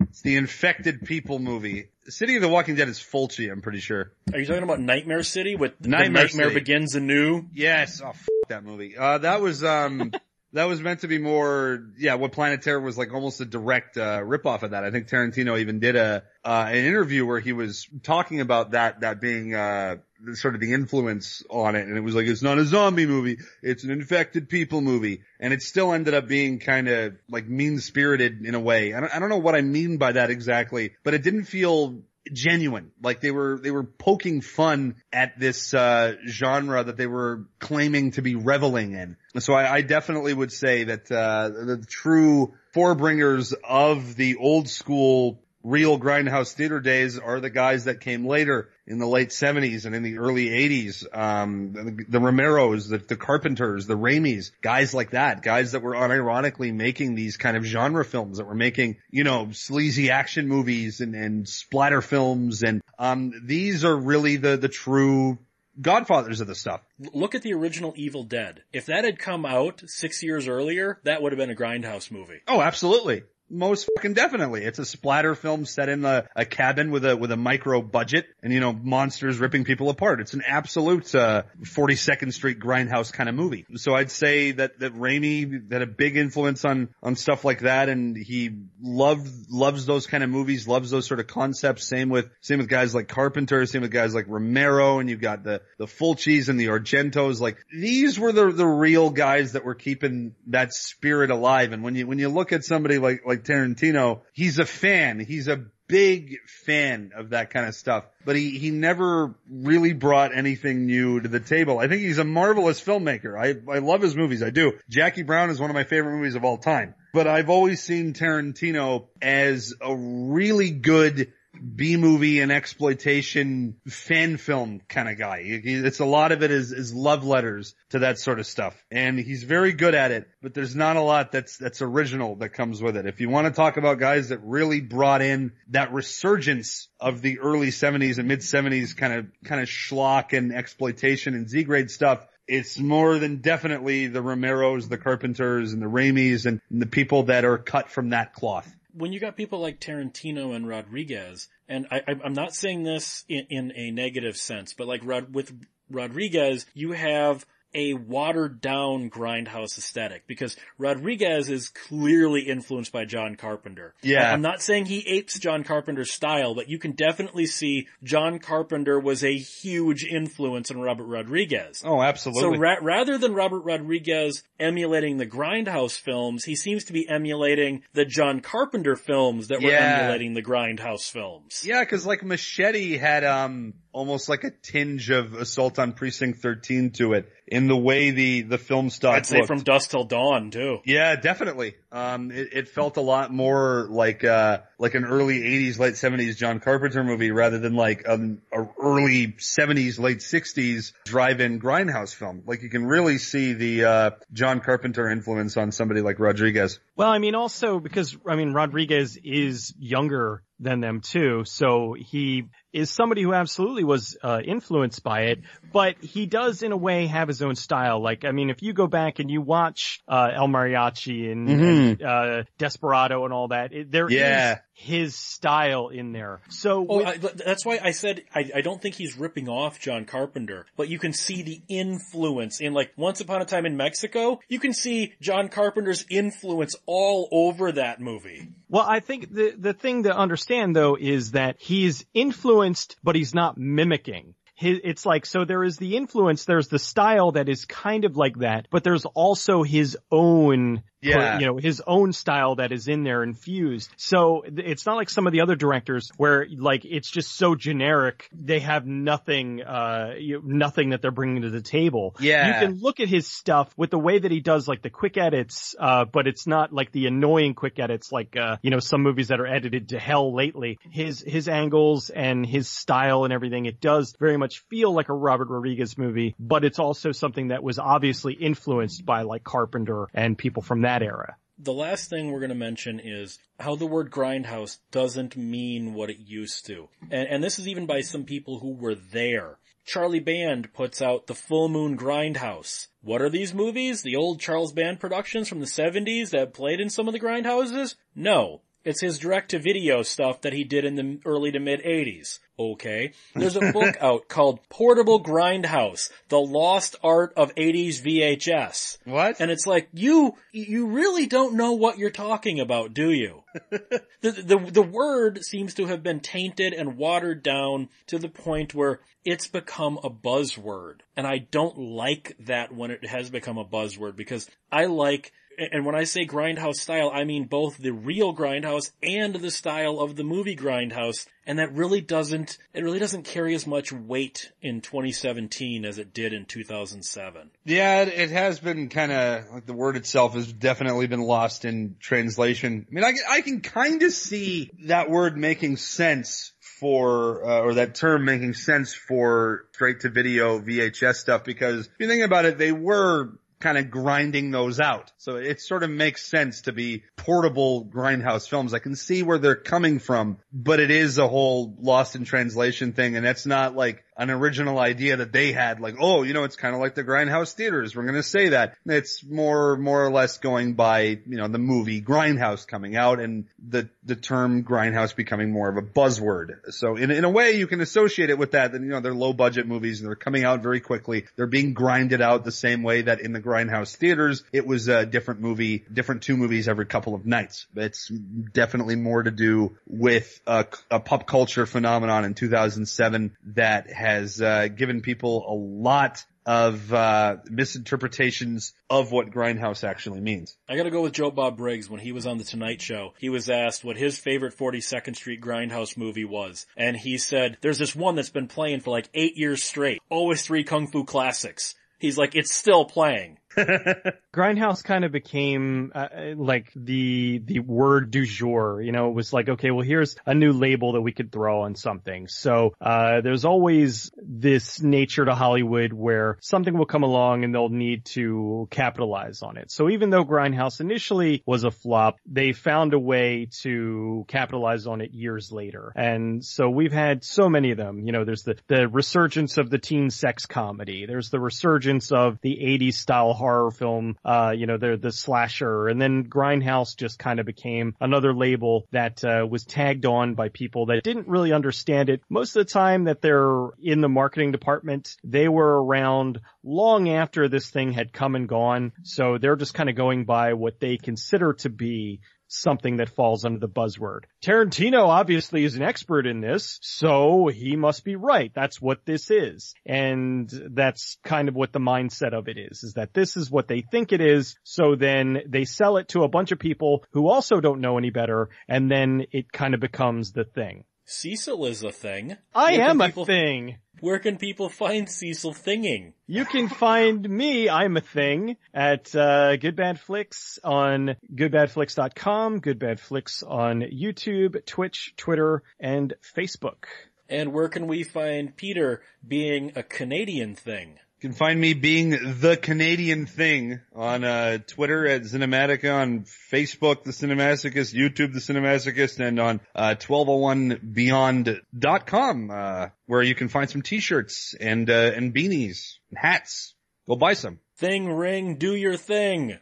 it's the Infected People movie. City of the Walking Dead is Fulci, I'm pretty sure. Are you talking about Nightmare City with the Nightmare Nightmare City. Begins anew? Yes. Oh, f- that movie. Uh, that was, um, [LAUGHS] that was meant to be more, yeah, what Planet Terror was like almost a direct, uh, ripoff of that. I think Tarantino even did a, uh, an interview where he was talking about that, that being, uh, the- sort of the influence on it. And it was like, it's not a zombie movie. It's an infected people movie. And it still ended up being kind of like mean spirited in a way. I don't, I don't know what I mean by that exactly, but it didn't feel genuine. Like they were, they were poking fun at this, uh, genre that they were claiming to be reveling in. So I, I definitely would say that, uh, the true forebringers of the old school real grindhouse theater days are the guys that came later in the late 70s and in the early 80s. Um, the, the Romeros, the, the Carpenters, the Raimis, guys like that, guys that were unironically making these kind of genre films that were making, you know, sleazy action movies and, and splatter films. And, um, these are really the, the true godfathers of the stuff. Look at the original Evil Dead. If that had come out six years earlier, that would have been a grindhouse movie. Oh, absolutely. Most fucking definitely. It's a splatter film set in a, a cabin with a, with a micro budget and, you know, monsters ripping people apart. It's an absolute, uh, 42nd Street grindhouse kind of movie. So I'd say that, that Raimi had a big influence on, on stuff like that and he loved, loves those kind of movies, loves those sort of concepts. Same with, same with guys like Carpenter, same with guys like Romero and you've got the, the Fulcis and the Argentos. Like these were the, the real guys that were keeping that spirit alive. And when you, when you look at somebody like, like Tarantino, he's a fan. He's a big fan of that kind of stuff, but he, he never really brought anything new to the table. I think he's a marvelous filmmaker. I, I love his movies. I do. Jackie Brown is one of my favorite movies of all time, but I've always seen Tarantino as a really good B movie and exploitation fan film kind of guy. It's a lot of it is, is love letters to that sort of stuff. And he's very good at it, but there's not a lot that's, that's original that comes with it. If you want to talk about guys that really brought in that resurgence of the early 70s and mid 70s kind of, kind of schlock and exploitation and Z grade stuff, it's more than definitely the Romeros, the Carpenters, and the Raimis, and the people that are cut from that cloth. When you got people like Tarantino and Rodriguez, and I, I'm not saying this in, in a negative sense, but like Rod, with Rodriguez, you have a watered down grindhouse aesthetic because Rodriguez is clearly influenced by John Carpenter. Yeah. I'm not saying he apes John Carpenter's style, but you can definitely see John Carpenter was a huge influence on Robert Rodriguez. Oh, So absolutely. ra- rather than Robert Rodriguez emulating the Grindhouse films, he seems to be emulating the John Carpenter films that were Yeah. emulating the Grindhouse films. yeah, cause like Machete had, um, almost like a tinge of Assault on Precinct 13 to it in the way the, the film stock I'd say looked. from Dusk Till Dawn too. Yeah, definitely. Um, it, it felt a lot more like, uh, like an early 80s, late 70s John Carpenter movie rather than like an a early 70s, late 60s drive-in grindhouse film. Like you can really see the, uh, John Carpenter influence on somebody like Rodriguez. Well, I mean, also because I mean Rodriguez is younger than them too, so he is somebody who absolutely was uh, influenced by it, but he does in a way have his own style. Like, I mean, if you go back and you watch uh, El Mariachi and, and and uh, Desperado and all that. It, there is Yeah. his style in there. So Oh, with- I, that's why I said I, I don't think he's ripping off John Carpenter, but you can see the influence in like Once Upon a Time in Mexico. You can see John Carpenter's influence all over that movie. Well, I think the the thing to understand though is that he's influenced, but he's not mimicking. It's like so there is the influence, there's the style that is kind of like that, but there's also his own Yeah. you know, his own style that is in there infused. So it's not like some of the other directors where like it's just so generic. They have nothing, uh, you, nothing that they're bringing to the table. Yeah. You can look at his stuff with the way that he does like the quick edits, uh, but it's not like the annoying quick edits like, uh, you know, some movies that are edited to hell lately. His, his angles and his style and everything, it does very much feel like a Robert Rodriguez movie, but it's also something that was obviously influenced by like Carpenter and people from that era. The last thing we're going to mention is how the word grindhouse doesn't mean what it used to. And, and this is even by some people who were there. Charlie Band puts out the Full Moon Grindhouse. What are these movies? The old Charles Band productions from the 70s that played in some of the grindhouses? No. It's his direct to video stuff that he did in the early to mid 80s. Okay. There's a book [LAUGHS] out called Portable Grindhouse, The Lost Art of 80s VHS. What? And it's like, you, you really don't know what you're talking about, do you? [LAUGHS] the, the, the word seems to have been tainted and watered down to the point where it's become a buzzword. And I don't like that when it has become a buzzword because I like and when I say grindhouse style, I mean both the real grindhouse and the style of the movie grindhouse. And that really doesn't, it really doesn't carry as much weight in 2017 as it did in 2007. Yeah, it, has been kind of like the word itself has definitely been lost in translation. I mean, I, I can kind of see that word making sense for, uh, or that term making sense for straight to video VHS stuff because if you think about it, they were kind of grinding those out. So it sort of makes sense to be portable grindhouse films. I can see where they're coming from, but it is a whole lost in translation thing and that's not like an original idea that they had like, oh, you know, it's kind of like the grindhouse theaters. We're going to say that. It's more, more or less going by, you know, the movie grindhouse coming out and the, the term grindhouse becoming more of a buzzword. So in, in a way you can associate it with that, that, you know, they're low budget movies and they're coming out very quickly. They're being grinded out the same way that in the grindhouse theaters, it was a different movie, different two movies every couple of nights. It's definitely more to do with a, a pop culture phenomenon in 2007 that has uh, given people a lot of uh, misinterpretations of what grindhouse actually means. I gotta go with Joe Bob Briggs when he was on the Tonight Show. He was asked what his favorite 42nd Street Grindhouse movie was. And he said, there's this one that's been playing for like eight years straight. Always three Kung Fu classics. He's like, it's still playing. [LAUGHS] Grindhouse kind of became uh, like the the word du jour. You know, it was like, okay, well, here's a new label that we could throw on something. So uh, there's always this nature to Hollywood where something will come along and they'll need to capitalize on it. So even though Grindhouse initially was a flop, they found a way to capitalize on it years later. And so we've had so many of them. You know, there's the the resurgence of the teen sex comedy. There's the resurgence of the 80s style horror film, uh, you know, the, the slasher, and then Grindhouse just kind of became another label that, uh, was tagged on by people that didn't really understand it. Most of the time that they're in the marketing department, they were around long after this thing had come and gone. So they're just kind of going by what they consider to be something that falls under the buzzword. Tarantino obviously is an expert in this, so he must be right. That's what this is. And that's kind of what the mindset of it is, is that this is what they think it is, so then they sell it to a bunch of people who also don't know any better, and then it kind of becomes the thing. Cecil is a thing. I Where am a thing. Where can people find Cecil thinging? You can find me, I'm a thing, at uh, Good Bad Flicks on goodbadflicks.com, Good Bad Flicks on YouTube, Twitch, Twitter, and Facebook. And where can we find Peter being a Canadian thing? You can find me being the Canadian thing on uh, Twitter at Cinematica, on Facebook, The Cinemasochist, YouTube, The Cinemasochist, and on uh, 1201beyond.com, uh, where you can find some t-shirts and, uh, and beanies and hats. Go buy some. Thing ring, do your thing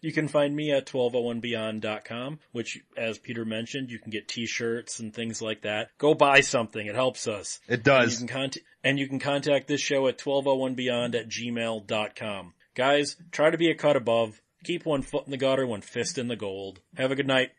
you can find me at 1201beyond.com, which, as Peter mentioned, you can get t-shirts and things like that. Go buy something. It helps us. It does. And you can, and you can contact this show at 1201beyond at gmail.com. Guys, try to be a cut above. Keep one foot in the gutter, one fist in the gold. Have a good night.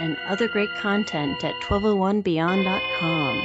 and other great content at 1201beyond.com.